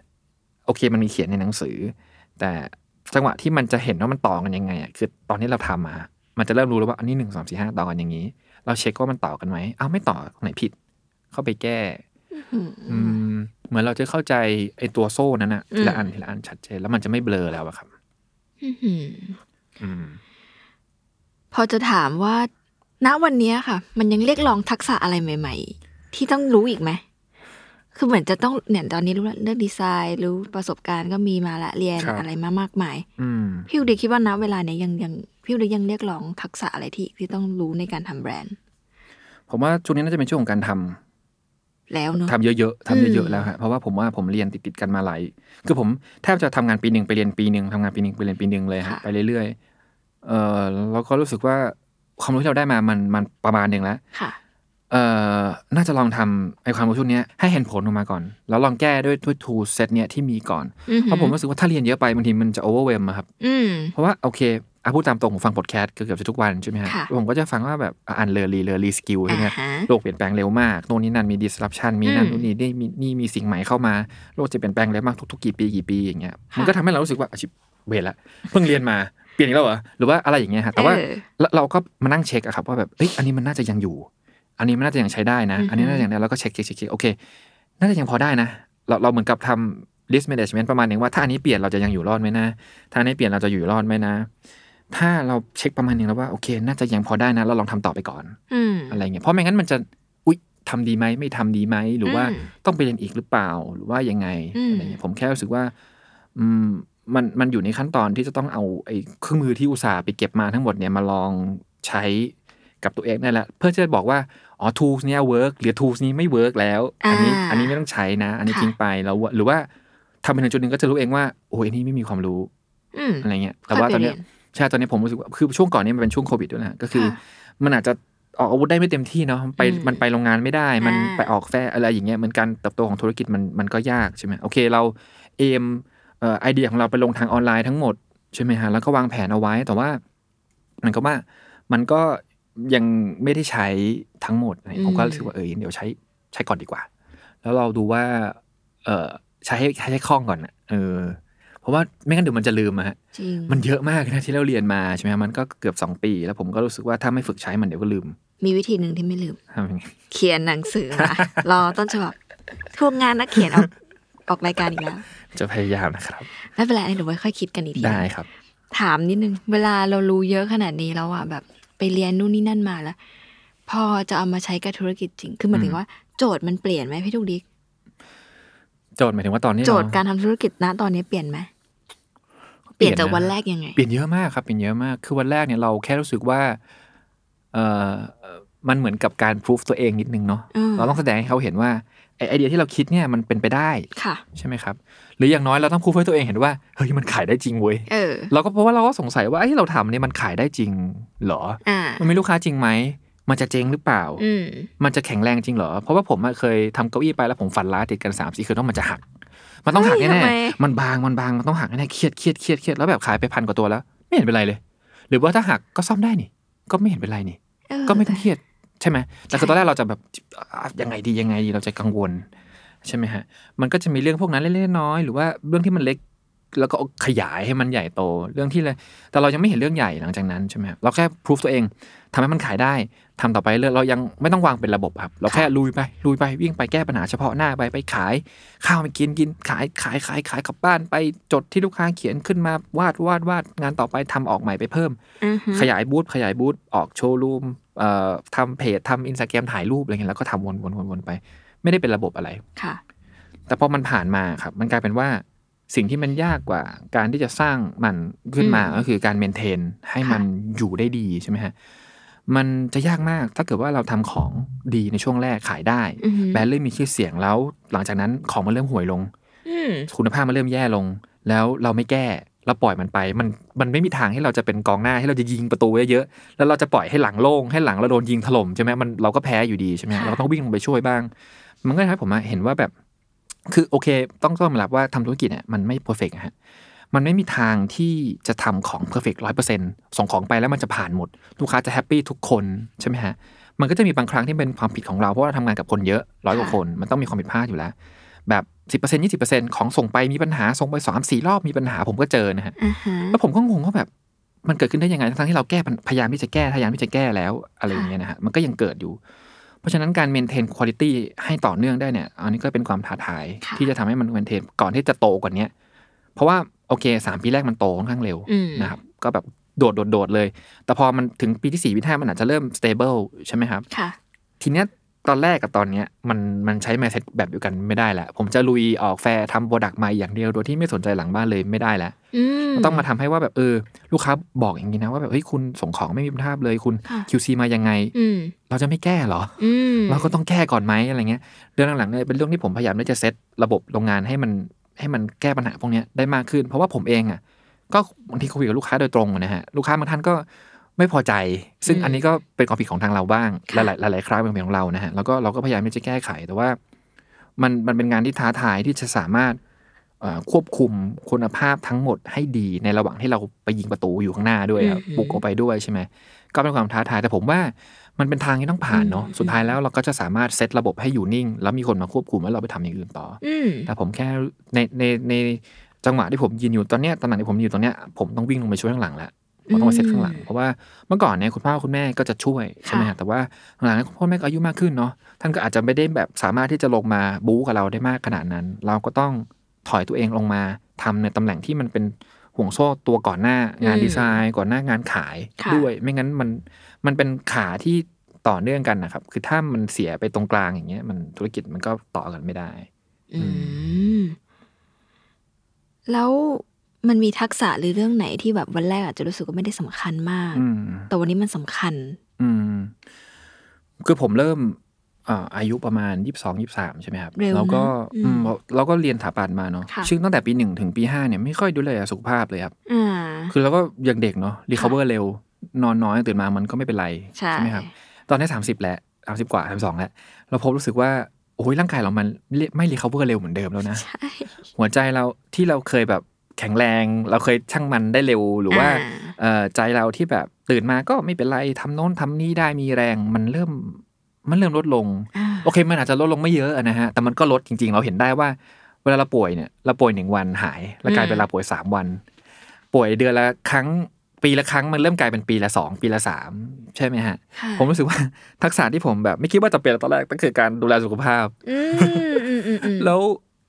โอเคมันมีเขียนในหนังสือ แต่จังหวะที่มันจะเห็นว่ามันต่อกันยังไงอะคือตอนที่เราทำมา มันจะเริ่มรู้แล้วว่าอันนี้หนึ่งสองสี่ห้าต่อกันอย่างนี้ เราเช็คว่ามันต่อกันไหมอ้าวไม่ต่อตรงไหนผิด เข้าไปแก้อืมเหมือนเราจะเข้าใจไอ้ตัวโซ่นั้นอะทีละอันทีละอันชัดเจนแล้วมันจะไม่เบลอแล้วอะครับอื้อหืออืมพอจะถามว่า ณวันเนี้ยค่ะ มันยังเรียกร้องทักษะอะไรใหม่ ๆ ที่ต้องรู้อีกไหม คือเหมือนจะต้องเนี่ยตอนนี้รู้แล้วเรื่องดีไซน์รู้ประสบการณ์ก็มีมาละเรียนครับ อะไรมามากมายอืมพี่อุดีคิดว่าณเวลาเนี้ยยังยังพี่อุดียังเรียกร้องทักษะอะไรที่ที่ต้องรู้ในการทำแบรนด์ ผมว่าช่วงนี้น่าจะเป็นช่วงของการทำแล้วเนอะ ทำเยอะๆทำเยอือะม ๆแล้วฮะเพราะว่าผมว่าผมเรียนติดๆกันมาหลายคือผมแทบจะทำงานปีหนึ่งไปเรียนปีหนึ่งทำงานปีหนึ่งไปเรียนปีหนึ่งเลยฮะไปเรื่อยๆเออแล้วก็รู้สึกว่าความรู้ที่เราได้มามันมันประมาณหนึ่งแล้ว ค่ะ เอ่อน่าจะลองทำไอ้ความรู้ชุดเนี้ยให้เห็นผลออกมาก่อน แล้วลองแก้ด้วยด้วย tool set เนี้ยที่มีก่อนอือหือเพราะผมรู้สึกว่าถ้าเรียนเยอะไปบางทีมันจะ overwhelm อะครับอืมเพราะว่าโอเคอะพูดตามตรงผมฟังพอดแคสต์เกือบจะทุกวันใช่ไหมฮะค่ะผมก็จะฟังว่าแบบอะ unlearn relearn reskill ใช่ไหมอ่าฮะโลกเปลี่ยนแปลงเร็วมากโน่นนี่นั่นมี disruption มีนั่นอืมนู่นนี่นี่มีนี่มีสิ่งใหม่เข้ามา โลกจะเปลี่ยนแปลงเร็วมากทุกๆกี่ปีกี่ปีอย่างเงี้ยค่ะมันก็ทำให้เรารู้สึกว่าอาชีพเวรละเพิ่งเรียนมาเปลี่ยนอีกแล้วเหรอหรือว่าอะไรอย่างเงี้ยฮะแต่ว่าเออเราเราก็มานั่งเช็คอะครับว่าแบบเอ้ยอันนี้มันน่าจะยังอยู่ อันนี้มันน่าจะยังใช้ได้นะ อันนี้น่าจะยังได้แล้วก็เช็คเช็คเช็คเช็คโอเค น่าจะยังพอได้นะ เราเราเหมือนกับทำ list management ประมาณหนึงว่าถ้าอันนี้เปลี่ยนเราจะยังอยู่รอดไหมนะ ถ้าอันนี้เปลี่ยนเราจะอยู่รอดไหมนะ ถ้าเราเช็คประมาณหนึงแล้วว่าโอเค น่าจะยังพอได้นะ เราลองทำต่อไปก่อนอืมอะไรเงี้ย เพราะไม่งั้นมันจะอุ๊ยทำดีไหมไม่ทำดีไหมหรือว่าอืมต้องไปเรียนอีกหรือเปล่าหรือว่ายังไงอืมอะไรเงี้ยผมแค่รู้สึกว่า อืมมันมันอยู่ในขั้นตอนที่จะต้องเอาไอ้เครื่องมือที่อุตส่าห์ไปเก็บมาทั้งหมดเนี่ยมาลองใช้ กับตัวเองได้แล้วเพื่อจะบอกว่าอ๋อ tools เนี้ย work หรือ tools นี้ไม่ work แล้ว อันนี้อ่าอันนี้ไม่ต้องใช้นะ อันนี้ค่ะทิ้งไปแล้วว่าหรือว่าทำไปถึงจุดหนึ่งก็จะรู้เองว่าโอ้ยอันนี้ไม่มีความรู้อืมอะไรเงี้ยแต่ว่าตอนเนี้ยค่อยไปเรียนใช่ตอนนี้ผมรู้สึกว่าคือช่วงก่อนนี้มันเป็นช่วงโควิดด้วยนะก็คือค่ะมันอาจจะออกอาวุธได้ไม่เต็มที่เนาะไปอืมมันไปโรงงานไม่ได้ มันอ่าไปออกแฟร์อะไรอย่างเงี้ยเหมือนการเติบโตของธุรกิจมันมันก็ยากใช่ไหมโอเคเราเอมเอ่อไอเดียของเราไปลงทางออนไลน์ทั้งหมดใช่ไหมฮะแล้วก็วางแผนเอาไว้แต่ว่าเหมือนกับว่ามันก็ ยังไม่ได้ใช้ทั้งหมดอะไรผมก็รู้สึกว่าเออเดี๋ยวใช้ใช้ก่อนดีกว่า แล้วเราดูว่า เออใช้ให้ใช้ให้คล่องก่อนนะเออ เพราะว่าไม่งั้นเดี๋ยวมันจะลืมอะฮะจริงมันเยอะมากนะที่เราเรียนมาใช่ไหมฮะมันก็เกือบสองปี แล้วผมก็รู้สึกว่าถ้าไม่ฝึกใช้มันเดี๋ยวก็ลืม มีวิธีหนึ่งที่ไม่ลืมทำยังไงเขียนหนังสือมารอต้นฉบับพวกงานนักเขียนออกออกรายการอีกแล้วจะพยายามนะครับไม่เป็นไรเดี๋ยวไว้ค่อยคิดกันอีกทีได้ครับ ถามนิดนึง เวลาเรารู้เยอะขนาดนี้แล้วอะแบบ ไปเรียนนู่นนี่นั่นมาแล้ว พอจะเอามาใช้กับธุรกิจจริง คือหมายถึงว่าโจทย์มันเปลี่ยนไหมพี่ทุกดิกโจทย์หมายถึงว่าตอนนี้โจทย์เรการทำธุรกิจณตอนนี้เปลี่ยนไหมเปลี่ยนจากวันแรกยังไง เปลี่ยนเยอะมากครับ เปลี่ยนเยอะมาก คือวันแรกเนี่ยเราแค่รู้สึกว่า เออเอ่อมันเหมือนกับการพิสูจตัวเองนิดนึงเนาะอืมเราต้องแสดงให้เขาเห็นว่า ไอไอเดียที่เราคิดเนี่ยมันเป็นไปได้ค่ะใช่ไหมครับ หรืออย่างน้อยเราต้องพูดให้ตัวเองเห็นว่าเฮ้ยมันขายได้จริงเว้ยเออเราก็เพราะว่าเราก็สงสัยว่าไอ้ที่เราทำเนี่ยมันขายได้จริงเหรออ่ามันมีลูกค้าจริงไหมมันจะเจ๊งหรือเปล่าอืมมันจะแข็งแรงจริงเหรอ เพราะว่าผมอะเคยทำเก้าอี้ไปแล้วผมฝันร้ายติดกันสามสี่คืนว่ามันจะหัก มันต้องหักเฮ้ยแน่ทำไมๆมันบางมันบางมันต้องหักแน่ๆเครียดเครียดเครียดเครียดแล้วแบบขายไปพันกว่าตัวแล้ว ไม่เห็นเป็นไรเลย หรือว่าถ้าหักก็ซ่อมได้นี่ ก็ไม่เห็นเป็นไรนี่เออก็ไม่ต้องเครียด ใช่ไหมแต่คือตอนแรกเราจะแบบอะยังไงดียังไงดีเราจะกังวล ใช่ไหมฮะ มันก็จะมีเรื่องพวกนั้นเล็กๆน้อยๆหรือว่าเรื่องที่มันเล็ก แล้วก็ขยายให้มันใหญ่โตเรื่องที่เลยแต่เรายังไม่เห็นเรื่องใหญ่หลังจากนั้นใช่ไหมครับเราแค่พิสูจตัวเองทำให้มันขายได้ทำต่อไปเรื่อยเรายังไม่ต้องวางเป็นระบบครับ เราแค่ลุยไปลุยไปวิ่งไปแก้ปัญหาเฉพาะหน้าไปไปขาย ข้าวไปกินกินขายขายขายขายกลับบ้านไปจดที่ลูกค้าเขียนขึ้นมาวาดวาดวาดงานต่อไปทำออกใหม่ไปเพิ่มอือฮึขยายบูธขยายบูธออกโชว์รูมเอ่อทำเพจทำอินสตาแกรมถ่ายรูปอะไรเงี้ยแล้วก็ทำวนวนวนวนไป ไม่ได้เป็นระบบอะไรค่ะ แต่พอมันผ่านมาครับ มันกลายเป็นว่า สิ่งที่มันยากกว่าการที่จะสร้างมันขึ้นมาอืมก็คือการเมนเทนให้มันอยู่ได้ดีใช่ไหมฮะมันจะยากมากถ้าเกิดว่าเราทำของดีในช่วงแรกขายได้อือฮึแบรนด์เริ่มมีชื่อเสียงแล้ว หลังจากนั้นของมันเริ่มห่วยลงอืมคุณภาพมันเริ่มแย่ลง แล้วเราไม่แก้เราปล่อยมันไปมันมันไม่มีทางให้เราจะเป็นกองหน้าให้เราจะยิงประตูเยอะๆแล้วเราจะปล่อยให้หลังโล่งให้หลังเราโดนยิงถล่มใช่ไหมมันเราก็แพ้อยู่ดีใช่ไหมค่ะเราต้องวิ่งลงไปช่วยบ้าง มันก็ทำให้ผมอะเห็นว่าแบบ คือโอเค ต้องต้องยอมรับว่าทำธุรกิจเนี่ยมันไม่ perfect ฮะมันไม่มีทางที่จะทำของ perfect ร้อยเปอร์เซ็นต์ส่งของไปแล้วมันจะผ่านหมด ลูกค้าจะแฮปปี้ทุกคนใช่ไหมฮะมันก็จะมีบางครั้งที่เป็นความผิดของเราเพราะว่าเราทำงานกับคนเยอะร้อยกว่าคนมันต้องมีความผิดพลาดอยู่แล้ว แบบสิบเปอร์เซ็นต์ยี่สิบเปอร์เซ็นต์ของส่งไปมีปัญหาส่งไปสามสี่รอบมีปัญหาผมก็เจอนะฮะอ่าฮะแล้วผมก็งงว่าแบบมันเกิดขึ้นได้ยังไงทั้งๆที่เราแก้ปัญพยายามที่จะแก้พยายามที่จะแก้แล้วอะไรอย่างเงี้ยนะฮะมันก็ยังเกิดอยู่เพ ราะฉะนั้นการเมนเทนคุณภาพให้ต่อเนื่องได้เนี่ย อันนี้ก็เป็นความท้าทายค่ะที่จะทำให้มันเมนเทนก่อนที่จะโตกว่าเนี้ยเพราะว่าโอเคสามปีแรกมันโตค่อนข้างเร็วอืมนะครับก็แบบโดดโดดโดดเลย แต่พอมันถึงปีที่สี่ปีที่ห้ามันอาจจะเริ่ม stable ใช่ไหมครับค่ะทีเนี้ย ตอนแรกกับตอนเนี้ยมันมันใช้ mindset แบบเดียวกันไม่ได้แล้วผมจะลุยออกแฟร์ทำ product ใหม่อย่างเดียวโดยที่ไม่สนใจหลังบ้านเลยไม่ได้แล้วอืมต้องมาทำให้ว่าแบบเออ ลูกค้าบอกอย่างนี้นะว่าแบบเฮ้ยคุณส่งของไม่มีคุณภาพเลยคุณค่ะ QC มายังไงอืมเราจะไม่แก้เหรออืมเราก็ต้องแก้ก่อนไหมอะไรเงี้ยเรื่องหลังๆเนี่ยเป็นเรื่องที่ผมพยายามที่จะเซตระบบโรงงานให้มันให้มันแก้ปัญหาพวกเนี้ยได้มากขึ้น เพราะว่าผมเองอะก็บางทีคุยกับลูกค้าโดยตรงนะฮะลูกค้าบางท่านก็ ไม่พอใจ ซึ่งอันนี้ก็เป็นความผิดของทางเราบ้าง หลายๆหลายๆครั้งเป็นของเรานะฮะแล้วก็เราก็พยายามที่จะแก้ไขแต่ว่ามันมันเป็นงานที่ท้าทายที่จะสามารถเอ่อควบคุมคุณภาพทั้งหมดให้ดีในระหว่างที่เราไปยิงประตูอยู่ข้างหน้าด้วยอะบุกออกไปด้วยใช่ไหมก็เป็นความท้าทายแต่ผมว่ามันเป็นทางที่ต้องผ่านเนาะสุดท้ายแล้วเราก็จะสามารถเซตระบบให้อยู่นิ่ง แล้วมีคนมาควบคุมแล้วเราไปทำอย่างอื่นต่อออืมแต่ผมแค่ในในในจังหวะที่ผมยืนอยู่ตอนเนี้ยตำแหน่งที่ผมยืนอยู่ตอนเนี้ยผมต้องวิ่งลงไปช่วยข้างหลังแล้ว ผมต้องมาเซตข้างหลัง เพราะว่าเมื่อก่อนเนี่ยคุณพ่อคุณแม่ก็จะช่วยใช่ไหมฮะแต่ว่าหลังๆเนี่ยคุณพ่อแม่ก็อายุมากขึ้นเนาะท่านก็อาจจะไม่ได้แบบสามารถที่จะลงมาบู๊กับเราได้มากขนาดนั้น เราก็ต้องถอยตัวเองลงมาทำในตำแหน่งที่มันเป็นห่วงโซ่ตัวก่อนหน้างานอืมดีไซน์ ก่อนหน้างานขายค่ะด้วย ไม่งั้นมันมันเป็นขาที่ต่อเนื่องกันนะครับ คือถ้ามันเสียไปตรงกลางอย่างเงี้ย มันธุรกิจมันก็ต่อกันไม่ได้ อืมแล้ว มันมีทักษะหรือเรื่องไหนที่แบบวันแรกอาจจะรู้สึกว่าไม่ได้สำคัญมากอืมแต่วันนี้มันสำคัญ อืม คือผมเริ่มเอ่ออายุประมาณยี่สิบสองยี่สามใช่ไหมครับเร็วนะแล้วก็อืมอืมเราก็เรียนถาปัตมาเนาะค่ะซึ่งตั้งแต่ปีหนึ่งถึงปีห้าเนี่ยไม่ค่อยดูแลสุขภาพเลยครับอ่าคือเราก็ยังเด็กเนาะรีคาเวอร์เร็ว นอนน้อยตื่นมามันก็ไม่เป็นไร ใช่ไหมครับ ตอนนี้สามสิบแล้วสามสิบกว่าสามสองแล้ว เราพบรู้สึกว่าโอ้ยร่างกายเรามันไม่รีคาเวอร์เร็วเหมือนเดิมแล้วนะใช่หัวใจเราที่เราเคยแบบ แข็งแรง เราเคยช่างมันได้เร็วหรือว่าอ่าเอ่อใจเราที่แบบตื่นมาก็ไม่เป็นไรทำโน้นทำนี่ได้มีแรงมันเริ่มมันเริ่มลดลงอ่าโอเค มันอาจจะลดลงไม่เยอะนะฮะ แต่มันก็ลดจริง ๆ เราเห็นได้ว่า เวลาเราป่วยเนี่ยเราป่วยหนึ่งวันหาย แล้วกลายเป็นเราป่วยสามวัน ป่วยเดือนละครั้งปีละครั้งมันเริ่มกลายเป็นปีละสองปีละสามใช่ไหมฮะค่ะผมรู้สึกว่าทักษะที่ผมแบบ ไม่คิดว่าจะเปลี่ยนตอนแรกก็คือการดูแลสุขภาพอืมอืมอืมอืมแล้ว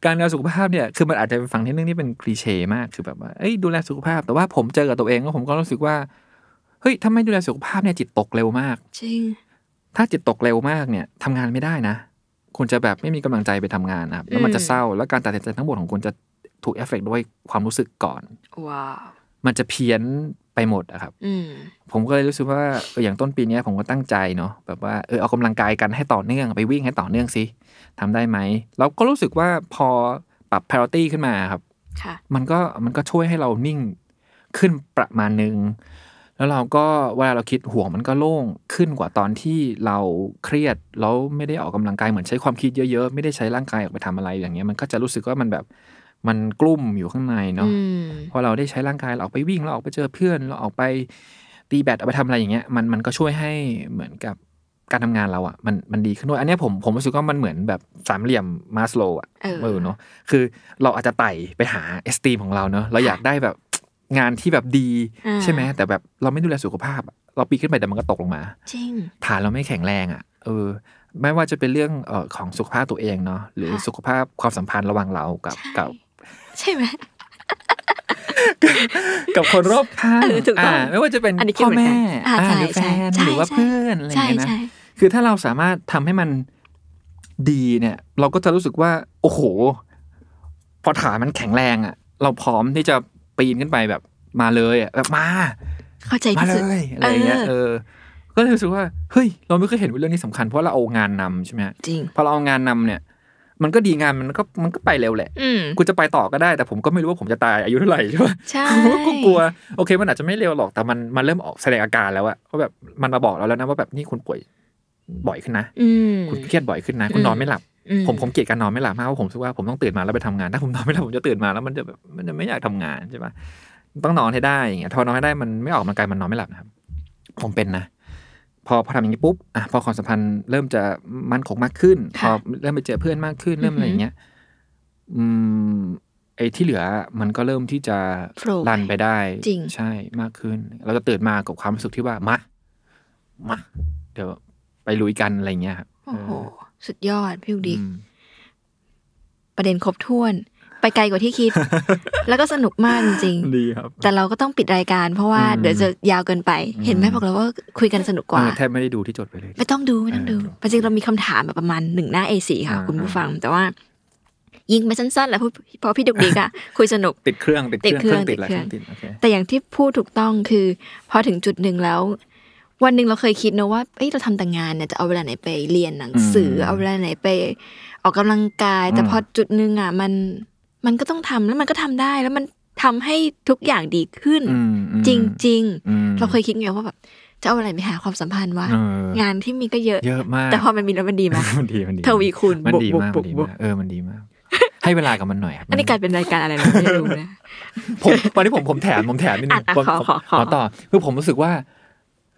การดูแลสุขภาพเนี่ยคือมันอาจจะเป็นฟังที่เรื่องนี้เป็นคลีเช่มากคือแบบว่าเอ้ยดูแลสุขภาพ แต่ว่าผมเจอกับตัวเองแล้วผมก็รู้สึกว่าเฮ้ยถ้าไม่ดูแลสุขภาพเนี่ยจิตตกเร็วมาก จริง ถ้าจิตตกเร็วมากเนี่ยทำงานไม่ได้นะคุณจะแบบไม่มีกำลังใจไปทำงานนะครับแล้วมันจะเศร้าแล้วการตัดสินใจทั้งหมดของคุณจะถูกเอฟเฟกด้วยความรู้สึกก่อนว้าวมันจะเพี้ยนไปหมดอะครับอืมผมก็เลยรู้สึกว่าเอออย่างต้นปีเนี้ยผมก็ตั้งใจเนาะแบบว่าเออเอากำลังกายกันให้ต่อเนื่องไปวิ่งให้ต่อเนื่องสิ ทำได้ไหมแล้วก็รู้สึกว่าพอปรับ priority ขึ้นมาครับค่ะมันก็มันก็ช่วยให้เรานิ่งขึ้นประมาณนึง แล้วเราก็เวลาเราคิดห่วงมันก็โล่งขึ้นกว่าตอนที่เราเครียดแล้วไม่ได้ออกกำลังกายเหมือนใช้ความคิดเยอะๆ ไม่ได้ใช้ร่างกายออกไปทำอะไรอย่างเงี้ยมันก็จะรู้สึกว่ามันแบบมันกลุ่มอยู่ข้างในเนาะอืมพอเราได้ใช้ร่างกายเราออกไปวิ่งเราออกไปเจอเพื่อนเราออกไปตีแบดออกไปทำอะไรอย่างเงี้ยมันมันก็ช่วยให้เหมือนกับ การทำงานเราอะมันมันดีขึ้นด้วย อันเนี้ยผมผมรู้สึกว่ามันเหมือนแบบสามเหลี่ยมมาสโลอะเออเออเนาะคือเราอาจจะไต่ไปหาเอสตีมของเราเนาะเราอยากได้แบบงานที่แบบดีอ่าใช่ไหมแต่แบบเราไม่ดูแลสุขภาพอะเราปีนขึ้นไปแต่มันก็ตกลงมาจริงฐานเราไม่แข็งแรงอะเออไม่ว่าจะเป็นเรื่องเอ่อของสุขภาพตัวเองเนาะหรือค่ะสุขภาพความสัมพันธ์ระหว่างเรากับใช่กับ ใช่ไหมกับคนรอบข้างเออถูกต้องาไม่ว่าจะเป็นอันนี้คิดพ่อเหมือนกัแม่นอ่าอ่าใช่หรือแฟนใช่หรือว่าใช่เพื่อนอะไรอย่างเงี้ยนะใช่ใช่ คือถ้าเราสามารถทำให้มันดีเนี่ย เราก็จะรู้สึกว่า โอ้โห พอฐานมันแข็งแรงอะ เราพร้อมที่จะปีนขึ้นไปแบบมาเลยอะแบบมาเข้าใจมาที่เลสุดยอะไรอย่างเงี้ยเอเอออ ก็เลยรู้สึกว่าเฮ้ย เราไม่เคยเห็นว่าเรื่องนี้สำคัญเพราะเราเอางานนำใช่ไหมฮะจริงพอเราเอางานนำเนี่ย มันก็ดีงานมันก็มันก็ไปเร็วแหละอืมกูจะไปต่อก็ได้ แต่ผมก็ไม่รู้ว่าผมจะตายอายุเท่าไหร่ใช่ปะใช่ผมก็กลัวโอเค มันอาจจะไม่เร็วหรอกแต่มันมันเริ่มออกแสดงอาการแล้วอะว่าแบบมันมาบอกเราแล้วนะว่าแบบนี่คุณป่วย บ่อยขึ้นนะอืมคุณเครียดบ่อยขึ้นนะ คุณนอนไม่หลับอืผมผมเกลียดการนอนไม่หลับมากเพราะผมรู้สึกว่าผมต้องตื่นมาแล้วไปทำงาน ถ้าผมนอนไม่หลับผมจะตื่นมาแล้วมันจะแบบมันจะไม่อยากทำงานใช่ปะต้องนอนให้ได้อย่างเงี้ยถ้านอนให้ได้มันไม่ออกกำลังกายมันนอนไม่หลับนะครับ ผมเป็นนะพอพอทำอย่างนี้ปุ๊บอะพอความสัมพันธ์เริ่มจะมั่นคงมากขึ้น พอเริ่มไปเจอเพื่อนมากขึ้นเริ่มอะไรอย่างเงี้ย อืมไอ้ที่เหลือมันก็เริ่มที่จะ Flow รันไปได้จริงใช่มากขึ้น เราจะตื่นมากับความรู้สึกที่ว่ามามาเดี๋ยว ไปลุยกันอะไรอย่างเงี้ยครับโอ้โห สุดยอดพี่ลูกดิกอืมประเด็นครบถ้วน ไปไกลกว่าที่คิด แล้วก็สนุกมากจริงดีครับๆแต่เราก็ต้องปิดรายการ เพราะว่าอืมเดี๋ยวจะยาวเกินไป เห็นไหมบอกแล้วว่าคุยกันสนุกกว่าเออแทบไม่ได้ดูที่จดไปเลย ไม่ต้องดูไม่ต้องดูเออจริงๆเรามีคำถามแบบประมาณหนึ่งหน้า A4 ค่ะอ่าคุณผู้ฟัง แต่ว่ายิงไปสั้นๆแล้วเพราะพี่ดุกดิกอะคุยสนุกติดเครื่องติดเครื่องติดเครื่องติดแล้วติดเครื่องติดโอเคแต่อย่างที่พูดถูกต้องคือ พอถึงจุดหนึ่งแล้ว วันหนึ่งเราเคยคิดนะว่าเอ้ยเราทำแต่งานเนี่ยจะเอาเวลาไหนไปเรียนหนังสืออืมเอาเวลาไหนไป ออกกำลังกาย แต่อืมพอจุดหนึ่งอะมันมันก็ต้องทำแล้วมันก็ทำได้แล้วมันทำให้ทุกอย่างดีขึ้นอืมอืมจริงอืมๆเราเคยคิดไงว่าแบบจะเอาอะไรไปหาความสัมพันธ์วะเอองานที่มีก็เยอะเยอะมากแต่พอมันมีแล้วมันดีไหมมันดีมันดีทวีคูณมันบวกดีบวกมากบมัวนกดีบวกมากเออมันดีมาก ให้เวลากับมันหน่อยครับอันนี้กลายเป็นรายการอะไรเราไม่รู้นะผมวันนี้ผมผมแถมผมแถมนิดนึงอะผมขอขอขอขอต่อคือผมรู้สึกว่า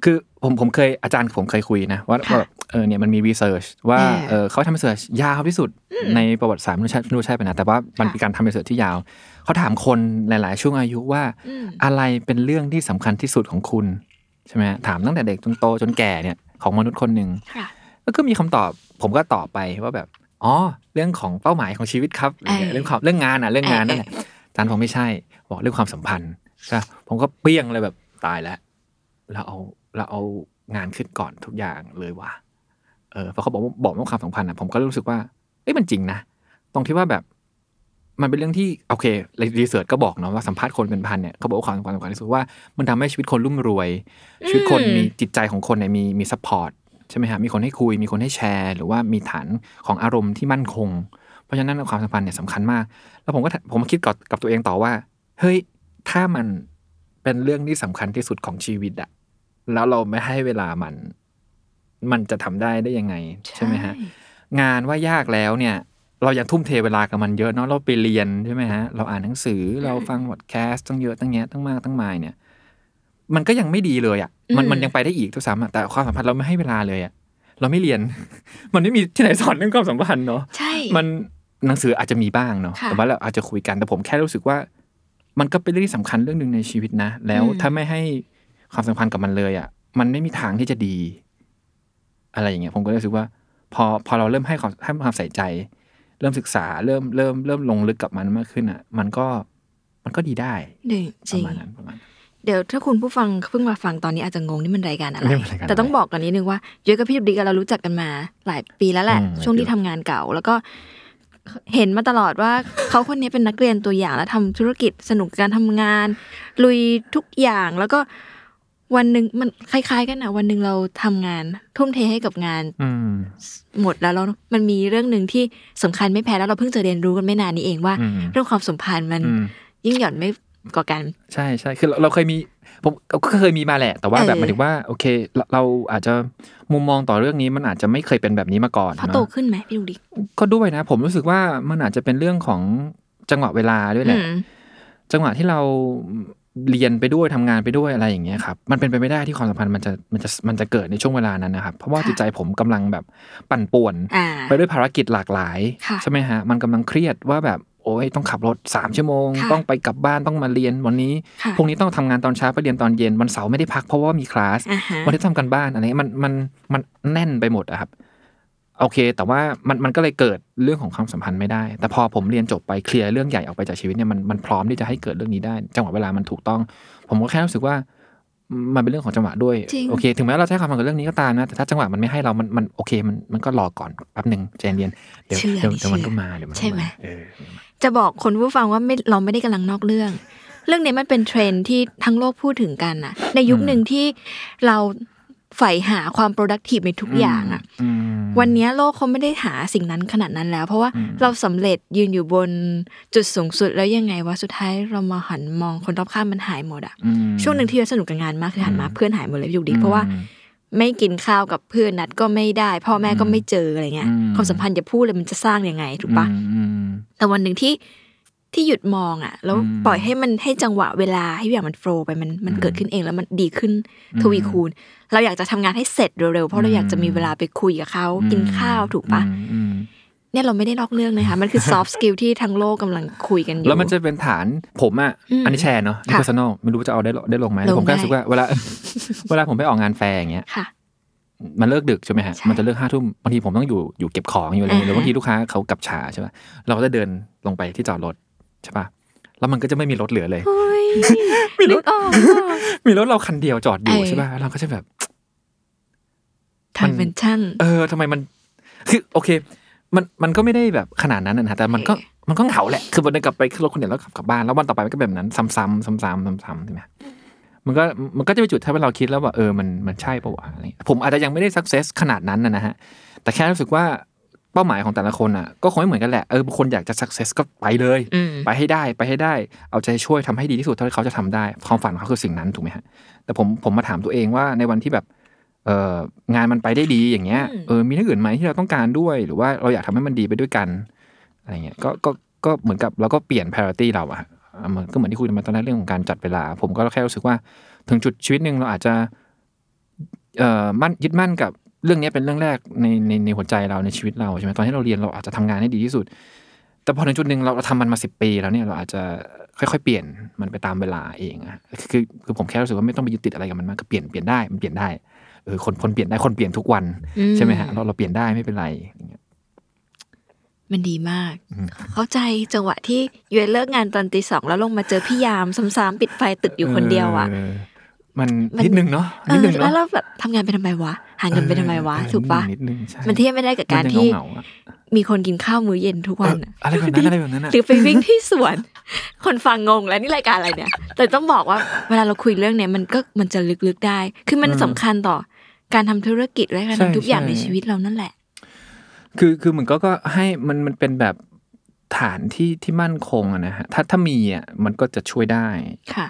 คือผมผมเคยอาจารย์ผมเคยคุยนะ ว่าค่ะว่าเออเนี่ยมันมีรีเสิร์ชว่าเออเออเขาทำรีเสิร์ชยาวที่สุดในประวัติศาสตร์ไม่รู้ใช่ไม่รู้ใช่ไปนะแต่ว่ามันค่ะเป็นการทำรีเสิร์ชที่ยาว เขาถามคนหลาย ๆ ช่วงอายุว่าอืมอะไรเป็นเรื่องที่สำคัญที่สุดของคุณใช่ไหมฮะถามตั้งแต่เด็กจนโตจนแก่เนี่ยของมนุษย์คนหนึ่งค่ะแล้วก็มีคำตอบผมก็ตอบไปว่าแบบอ๋อเรื่องของเป้าหมายของชีวิตครับเออเรื่องความเรื่องงานอะเรื่องงานเออนั่นแหละอาจารย์ผมไม่ใช่บอกเรื่องความสัมพันธ์ใช่ปะผมก็เปี้ยงเลยแบบตายแล้วเราเอา เราเอางานขึ้นก่อนทุกอย่างเลยว่ะเออพอเขาบอกว่าบอกว่าความสัมพันธ์อะผมก็รู้สึกว่าเอ้ยมันจริงนะตรงที่ว่าแบบมันเป็นเรื่องที่โอเค research ก็บอกเนาะว่าสัมภาษณ์คนเป็นพันเนี่ยเขาบอกว่าความสัมพันธ์สำคัญที่สุดว่ามันทำให้ชีวิตคนรุ่มรวย ชีวิตคนอืมมีจิตใจของคนเนี่ยมีมี support ใช่ไหมฮะมีคนให้คุย มีคนให้แชร์ หรือว่ามีฐานของอารมณ์ที่มั่นคง เพราะฉะนั้นความสัมพันธ์เนี่ยสำคัญมาก แล้วผมก็ผมก็คิดกับกับตัวเองต่อว่า เฮ้ยถ้ามันเป็นเรื่องที่สำคัญที่สุดของชีวิตอะ แล้วเราไม่ให้เวลามัน มันจะทำได้ได้ยังไง ใช่ไหมฮะ งานว่ายากแล้วเนี่ย เรายังทุ่มเทเวลากับมันเยอะเนาะเราไปเรียนใช่ไหมฮะ เราอ่านหนังสือเราฟังพอดแคสต์ตั้งเยอะตั้งแยะตั้งมากตั้งมายเนี่ย มันก็ยังไม่ดีเลยอะ มันอืมมันยังไปได้อีกทุกซ้ำอะแต่ความสัมพันธ์เราไม่ให้เวลาเลยอะเราไม่เรียน มันไม่มีที่ไหนสอนเรื่องความสัมพันธ์เนาะใช่มันหนังสืออาจจะมีบ้างเนาะค่ะแต่ว่าเราอาจจะคุยกันแต่ผมแค่รู้สึกว่า มันก็เป็นเรื่องที่สำคัญเรื่องหนึ่งในชีวิตนะ แล้วอืมถ้าไม่ให้ ความสัมพันธ์กับมันเลยอะ มันไม่มีทางที่จะดี อะไรอย่างเงี้ย ผมก็รู้สึกว่า พอพอเราเริ่มให้ความให้ความใส่ใจ เริ่มศึกษาเริ่มเริ่มเริ่มลงลึกกับมันมากขึ้นอะ มันก็มันก็ดีได้หนึ่งจประริงมาณนั้นประมาณนั้นเดี๋ยวถ้าคุณผู้ฟังเพิ่งมาฟังตอนนี้อาจจะงงนี่มันรายการอะไรนี่มันรายการอะไรแต่ต้องบอกกันนิดนึงว่าเยอะกับพี่ดุกดิกเรารู้จักกันมาหลายปีแล้วแหละอืมช่วงที่ทำงานเก่า แล้วก็เห็นมาตลอดว่าเขาคนนี้เป็นนักเรียนตัวอย่างและทำธุรกิจสนุกกับการทำงาน ลุยทุกอย่างแล้วก็ วันหนึ่งมันคล้ายๆ กันนะวันหนึ่งเราทำงาน ทุ่มเทให้กับงานอืมหมดแล้วแล้วมันมีเรื่องหนึ่งที่สำคัญไม่แพ้แล้วเราเพิ่งจะเรียนรู้กันไม่นานนี้เองว่าอืมเรื่องความสัมพันธ์มันอืมยิ่งหย่อนไม่กว่ากัน ใช่ใช่คือเราเราเคยมีผมก็เคยมีมาแหละ แต่ว่าเออแบบหมายถึงว่าโอเคเราเราอาจจะมุมมองต่อเรื่องนี้มันอาจจะไม่เคยเป็นแบบนี้มาก่อนเพราะเนอะโตขึ้นไหมพี่ดุกดิกก็ด้วยนะ ผมรู้สึกว่ามันอาจจะเป็นเรื่องของจังหวะเวลาด้วยแหละอืมจังหวะที่เรา เรียนไปด้วยทำงานไปด้วยอะไรอย่างเงี้ยครับมันเป็นไปไม่ได้ที่ความสัมพันธ์มันจะมันจะมันจะเกิดในช่วงเวลานั้นนะครับ เพราะว่าค่ะจิตใจผมกำลังแบบปั่นป่วนอ่าไปด้วยภารกิจหลากหลายค่ะใช่ไหมฮะมันกำลังเครียดว่าแบบโอ้ยต้องขับรถสามชั่วโมงค่ะต้องไปกลับบ้านต้องมาเรียนวันนี้ค่ะพรุ่งนี้ต้องทำงานตอนเช้าไปเรียนตอนเย็นวันเสาร์ไม่ได้พักเพราะว่ามีคลาสอ่าฮะวันที่ทำกันบ้านอะไรเงี้ยมันมันมันแน่นไปหมดอะครับ โอเค แต่ว่ามันมันก็เลยเกิดเรื่องของความสัมพันธ์ไม่ได้ แต่พอผมเรียนจบไปเคลียร์เรื่องใหญ่ออกไปจากชีวิตเนี่ยมันมันพร้อมที่จะให้เกิดเรื่องนี้ได้ จังหวะเวลามันถูกต้อง ผมก็แค่รู้สึกว่ามันเป็นเรื่องของจังหวะด้วยจริงโอเค ถึงแม้เราใช้ความสัมพันธ์กับเรื่องนี้ก็ตามนะแต่ถ้าจังหวะมันไม่ให้เรามันมันโอเคมันมันก็รอก่อนแป๊บหนึ่งใจเย็นเดี๋ยวเชื่อเดี๋ยวนี่เดี๋ยวมันเชื่อก็มาเดี๋ยวมันก็ใช่ไหมเออจะบอกคนผู้ฟังว่าไม่เราไม่ได้กำลังนอกเรื่อง เรื่องนี้มันเป็นเทรนด์ที่ทั้งโลกพูดถึงกันน่ะในยุคหนึ่งที่เรา ใฝ่หาความ productive ในทุกอย่างอะอืมวันนี้โลกเขาไม่ได้หาสิ่งนั้นขนาดนั้นแล้ว เพราะว่าอืมเราสำเร็จยืนอยู่บนจุดสูงสุดแล้วยังไงวะสุดท้ายเรามาหันมองคนรอบข้างมันหายหมดอะอืมช่วงหนึ่งที่เราสนุกกับงานมากคือหันมาอืมเพื่อนหายหมดเลยพี่ดุกดิกเพราะว่าไม่กินข้าวกับเพื่อนนัดก็ไม่ได้ พ่อแม่ก็ไม่เจออะไรเงี้ยอืมความสัมพันธ์จะพูดเลยมันจะสร้างยังไงถูกปะอืมอืมแต่วันหนึ่งที่ ที่หยุดมองอะ แล้วอืมปล่อยให้มันให้จังหวะเวลาให้ทุกอย่างมันโฟล์ไปมันมันอืมเกิดขึ้นเองแล้วมันดีขึ้นอืมทวีคูณ เราอยากจะทำงานให้เสร็จเร็วๆ เพราะเราอยากจะมีเวลาไปคุยกับเขากินข้าวถูกปะอืมอืมเนี่ยเราไม่ได้ลอกเรื่องนะคะมันคือ soft skill ที่ทั้งโลกกำลังคุยกันอยู่ แล้วมันจะเป็นฐานผมอะอืมอันนี้แชร์เนาะนี่ค่ะ personal ไม่รู้จะเอาได้ได้ลงไหมลงผมก็ได้รู้สึกว่าเวลาเวลาผมไปออกงานแฟร์อย่างเงี้ยค่ะมันเลิกดึกใช่ไหมฮะใช่มันจะเลิกห้าทุ่มบางทีผมต้องอยู่อยู่เก็บของอยู่อะไรอ่าฮะหรือบางทีลูกค้าเขากลับช้าใช่ป่ะเราก็จะเดินลงไปที่จอดรถ ใช่ปะแล้วมันก็จะไม่มีรถเหลือเลยเฮ้ยมีรนึถกออกมีรถเราคันเดียวจอดอยู่เออใช่ปะเราก็จะแบบทำเป็นช่างเออทำไมมัน คือโอเค มันมันก็ไม่ได้แบบขนาดนั้นนะฮะแต่มันก็โอเคมันก็เหงาแหละ คือวันนึงกลับไปขึ้นรถคนเดียวแล้วขับกลับบ้านแล้ววันต่อไปมันก็แบบนั้น ซ้ำๆซ้ำๆซ้ำๆใช่ไหมมันก็มันก็จะเป็นจุดที่เราคิดแล้วว่าเออมันมันใช่ปะวะอะไรเงี้ยผมอาจจะยังไม่ได้สักเซสขนาดนั้นนะนะฮะแต่แค่รู้สึกว่า เป้าหมายของแต่ละคนอะ ก็คงไม่เหมือนกันแหละเออบางคนอยากจะสักเซสก็ไปเลยอืมไปให้ได้ไปให้ได้ เอาใจช่วยทำให้ดีที่สุดเท่าที่เขาจะทำได้ความฝันของเขาคือสิ่งนั้นถูกไหมฮะแต่ผมผมมาถามตัวเองว่าในวันที่แบบเอองานมันไปได้ดีอย่างเงี้ยอืมเออมีเรื่องอื่นไหมที่เราต้องการด้วย หรือว่าเราอยากทำให้มันดีไปด้วยกันอะไรเงี้ยก็ก็ก็เหมือนกับเราก็เปลี่ยน priority เราอะอะเหมือนก็เหมือนที่คุยกันมาตอนแรกเรื่องของการจัดเวลา ผมก็แค่รู้สึกว่าถึงจุดชีวิตหนึ่งเราอาจจะเอ่อมั่นยึดมั่นกับ เรื่องเนี้ยเป็นเรื่องแรกในในในหัวใจเราในชีวิตเราใช่ไหมตอนที่เราเรียนเราอาจจะทำงานให้ดีที่สุด แต่พอถึงจุดหนึ่งเราเราทำมันมาสิบปีแล้วเนี่ยเราอาจจะค่อยๆเปลี่ยนมันไปตามเวลาเองอะคือคือผมแค่รู้สึกว่าไม่ต้องไปยึดติดอะไรกับมันมากก็เปลี่ยนเปลี่ยนได้มันเปลี่ยนได้เออคนคนเปลี่ยนได้คนเปลี่ยนทุกวันอืมใช่ไหมฮะเราเราเปลี่ยนได้ไม่เป็นไรอย่างเงี้ยมันดีมากอืมเข้าใจจังหวะที่เยนเลิกงานตอนตีสองแล้วลงมาเจอพี่ยามซ้ำๆปิดไฟตึกอยู่คนเดียวอะเมันมันนิดนึงเนาะเอนิดอนึงแล้เนาะวเราแบบทำงานไปทำไมวะหาเงินไปทำไมวะเออถูกปะนิดนึงใช่มันเทียบไม่ได้กับการมันที่เหงาๆอะมีคนกินข้าวมื้อเย็นทุกวันอะเอออะไรแบบนั้นอะไรแบบนั้นอะหรือไปวิ่งที่สวน คนฟังงงแล้วนี่รายการอะไรเนี่ย แต่ต้องบอกว่าเวลาเราคุยเรื่องเนี้ยมันก็มันจะลึกๆได้ คือมันสำคัญต่อการทำธุรกิจและการทำทุกอย่างในชีวิตเรานั่นแหละ คือคือเหมือนก็ก็ให้มันมันเป็นแบบฐานที่ที่มั่นคงอะนะฮะถ้าถ้ามีอะมันก็จะช่วยได้ค่ะ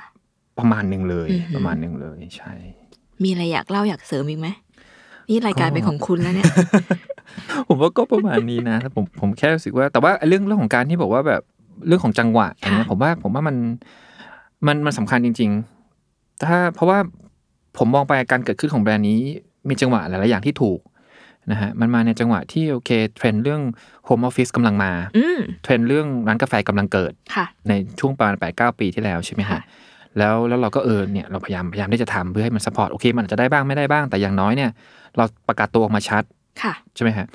ประมาณหนึ่งเลยอือหือประมาณหนึ่งเลยใช่ มีอะไรอยากเล่าอยากเสริมอีกไหมนี่รายการเป็นของคุณแล้วเนี่ย ผมว่าก็ประมาณนี้นะแต่ผมผมแค่รู้สึกว่า แต่ว่าเรื่องเรื่องของการที่บอกว่าแบบเรื่องของจังหวะอันเนี้ยค่ะผมว่าผมว่ามันมันมันสำคัญจริง ๆ ถ้าเพราะว่าผมมองไปการเกิดขึ้นของแบรนด์นี้ มีจังหวะหลายๆอย่างที่ถูกนะฮะมันมาในจังหวะที่โอเคเทรนด์เรื่องโฮมออฟฟิศกำลังมาอืมเทรนด์เรื่องร้านกาแฟกำลังเกิดค่ะในช่วงประมาณแปดเก้าปีที่แล้วใช่ไหมค่ะฮะ แล้วแล้วเราก็เออเนี่ยเราพยายามพยายามที่จะทำเพื่อให้มัน support โอเค มันอาจจะได้บ้างไม่ได้บ้างแต่อย่างน้อยเนี่ย เราประกาศตัวออกมาชัดค่ะใช่ไหมฮะ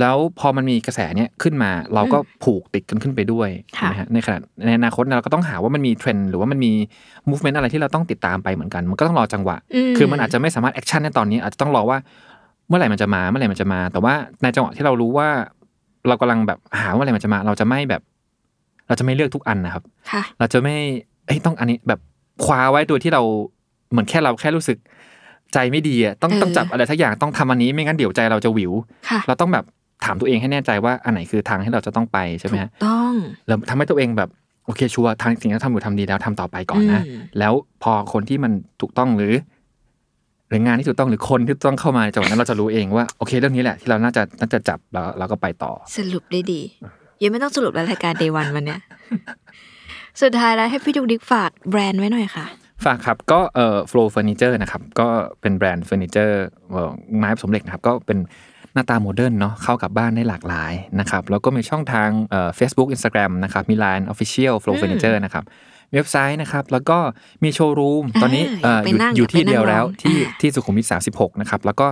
แล้วพอมันมีกระแสเนี่ยขึ้นมา เราก็ผูกติดกันขึ้นไปด้วยค่ะใช่ไหมฮะในขณะในอนาคตเราก็ต้องหาว่ามันมีเทรนด์หรือว่ามันมี movement อะไรที่เราต้องติดตามไปเหมือนกัน มันก็ต้องรอจังหวะมคือมันอาจจะไม่สามารถ action ในตอนนี้อาจจะต้องรอว่าเมื่อไหร่มันจะมาเมื่อไหร่มันจะมา แต่ว่าในจังหวะที่เรารู้ว่า เรากำลังแบบหาว่าเมื่อไหร่มันจะมา เราจะไม่แบบ เราจะไม่เลือกทุกอันนะครับค่ะเราจะไม่เอ้ยต้องอันนี้แบบ คว้าไว้โดยที่เราเหมือนแค่เราแค่รู้สึก ใจไม่ดีอะต้องเออต้องจับอะไรสักอย่างต้องทำอันนี้ไม่งั้นเดี๋ยวใจเราจะหวิวค่ะเราต้องแบบถามตัวเองให้แน่ใจว่าอันไหนคือทางที่เราจะต้องไปใช่ไหมถูฮะกต้องแล้วทำให้ตัวเองแบบโอเคชัวร์ทางสิ่งที่เราทำอยู่ทำดีแล้วทำต่อไปก่อนนะอืมแล้วพอคนที่มันถูกต้องหรือ หรืองานที่ถูกต้องหรือคนที่ต้องเข้ามาในจังหวะนั้นเราจะรู้เองว่าโอเคเรื่องนี้แหละที่เราน่าจะน่าจะจับแล้วเราก็ไปต่อ สรุปได้ดียังไม่ต้องสรุปแล้วรายการเดวันวันเนี้ย สุดท้ายแล้วให้พี่ดุกดิกฝากแบรนด์ไว้หน่อยค่ะ ฝากครับก็เอ่อ flow furniture นะครับก็เป็นแบรนด์เฟอร์นิเจอร์เอ่อไม้ผสมเหล็กนะครับก็เป็นหน้าตาโมเดิร์นเนาะเข้ากับบ้านได้หลากหลายนะครับแล้วก็มีช่องทางเอ่อ Facebook Instagram นะครับมี Line Official Flow อืม Furniture นะครับ เว็บไซต์นะครับ แล้วก็มีโชว์รูม ตอนนี้เออเอ่ออยากอยู่ไปนั่งอยู่ที่เดียวแล้วอยากไปนั่งที่ลองอ่าที่สุขุมวิท36 นะครับ แล้วก็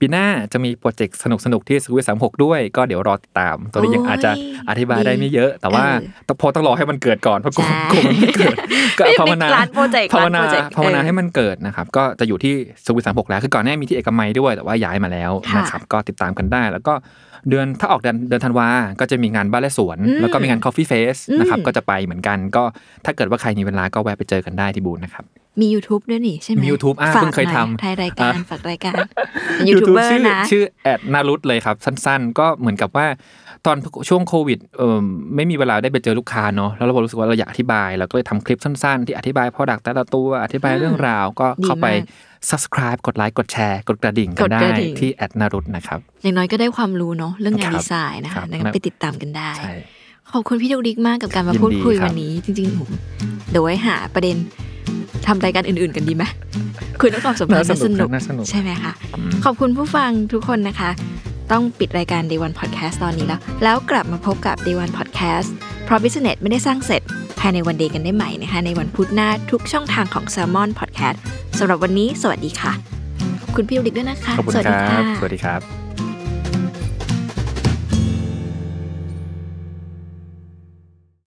ปีหน้าจะมีโปรเจกต์สนุกๆที่สุขุมวิท36ด้วย ก็เดี๋ยวรอติดตาม ตอนนี้ยังอาจจะอธิบายได้ไม่เยอะ แต่ว่าเออต้องพอต้องรอให้มันเกิดก่อนเพราะกลัวใช่กลัวมันไม่เกิดก็ภาวนาร้านโปรเจกต์ภาวนาร้านโปรเจกต์ภาวนาเออให้มันเกิดนะครับ ก็จะอยู่ที่สุขุมวิท36แล้ว คือก่อนหน้ามีที่เอกมัยด้วย แต่ว่าย้ายมาแล้วค่ะนะครับ ก็ติดตามกันได้ แล้วก็ เดือนถ้าออกเดือนเดือนธันวา ก็จะมีงานบ้านและสวนอืมแล้วก็มีงาน Coffee Face นะครับอืมก็จะไปเหมือนกัน ก็ถ้าเกิดว่าใครมีเวลาก็แวะไปเจอกันได้ที่บูธนะครับ มี YouTube ด้วยนี่ใช่ไหมมี YouTube อะฝากเพิ่งเคยหน่อทำท้ายรายการอะฝากรายการเป็นยูทูบเบอชื่ร์นะชื่อแอดนารุตเลยครับ สั้นๆ ก็เหมือนกับว่าตอนช่วงโควิดเออไม่มีเวลาได้ไปเจอลูกค้าเนาะแล้วเรารู้สึกว่าเราอยากอธิบายเราก็เลยทำคลิปสั้นๆ ที่อธิบาย product แต่ละตัวอธิบายเรื่องราวก็เข้าไปดีมาก subscribe กดไลค์กดแชร์ กดกระดิ่งกักนดได้กระดิ่งที่แอดนารุตนะครับ อย่างน้อยก็ได้ความรู้เนาะเรื่องงานครับดีไซน์นะครัคะบดังนั้นไปติดตามกันได้ใช่ขอบคุณพี่ดุกดิกมากกับการมายินดีพูดคุยครับวันนี้ จริงๆผมเดี๋ยวไว้หาประเด็นทำรายการอื่นๆกันดีไหมคุยเรื่องความสัมพันธ์น่าสนุกน่าสนุกใช่ไหมคะอืมขอบคุณผู้ฟังทุกคนนะคะ ต้องปิดรายการ Day One Podcast ตอนนี้แล้ว แล้วกลับมาพบกับ Day One Podcast เพราะ Business ไม่ได้สร้างเสร็จ ภายในวันเดย์กันได้ใหม่นะคะ ในวันพุธหน้าทุกช่องทางของ Salmon Podcast สำหรับวันนี้ สวัสดีค่ะ ขอบคุณพี่ดุกดิกด้วยนะคะ ขอบคุณสวัสคดีรัค่ะบสวัสดีครับ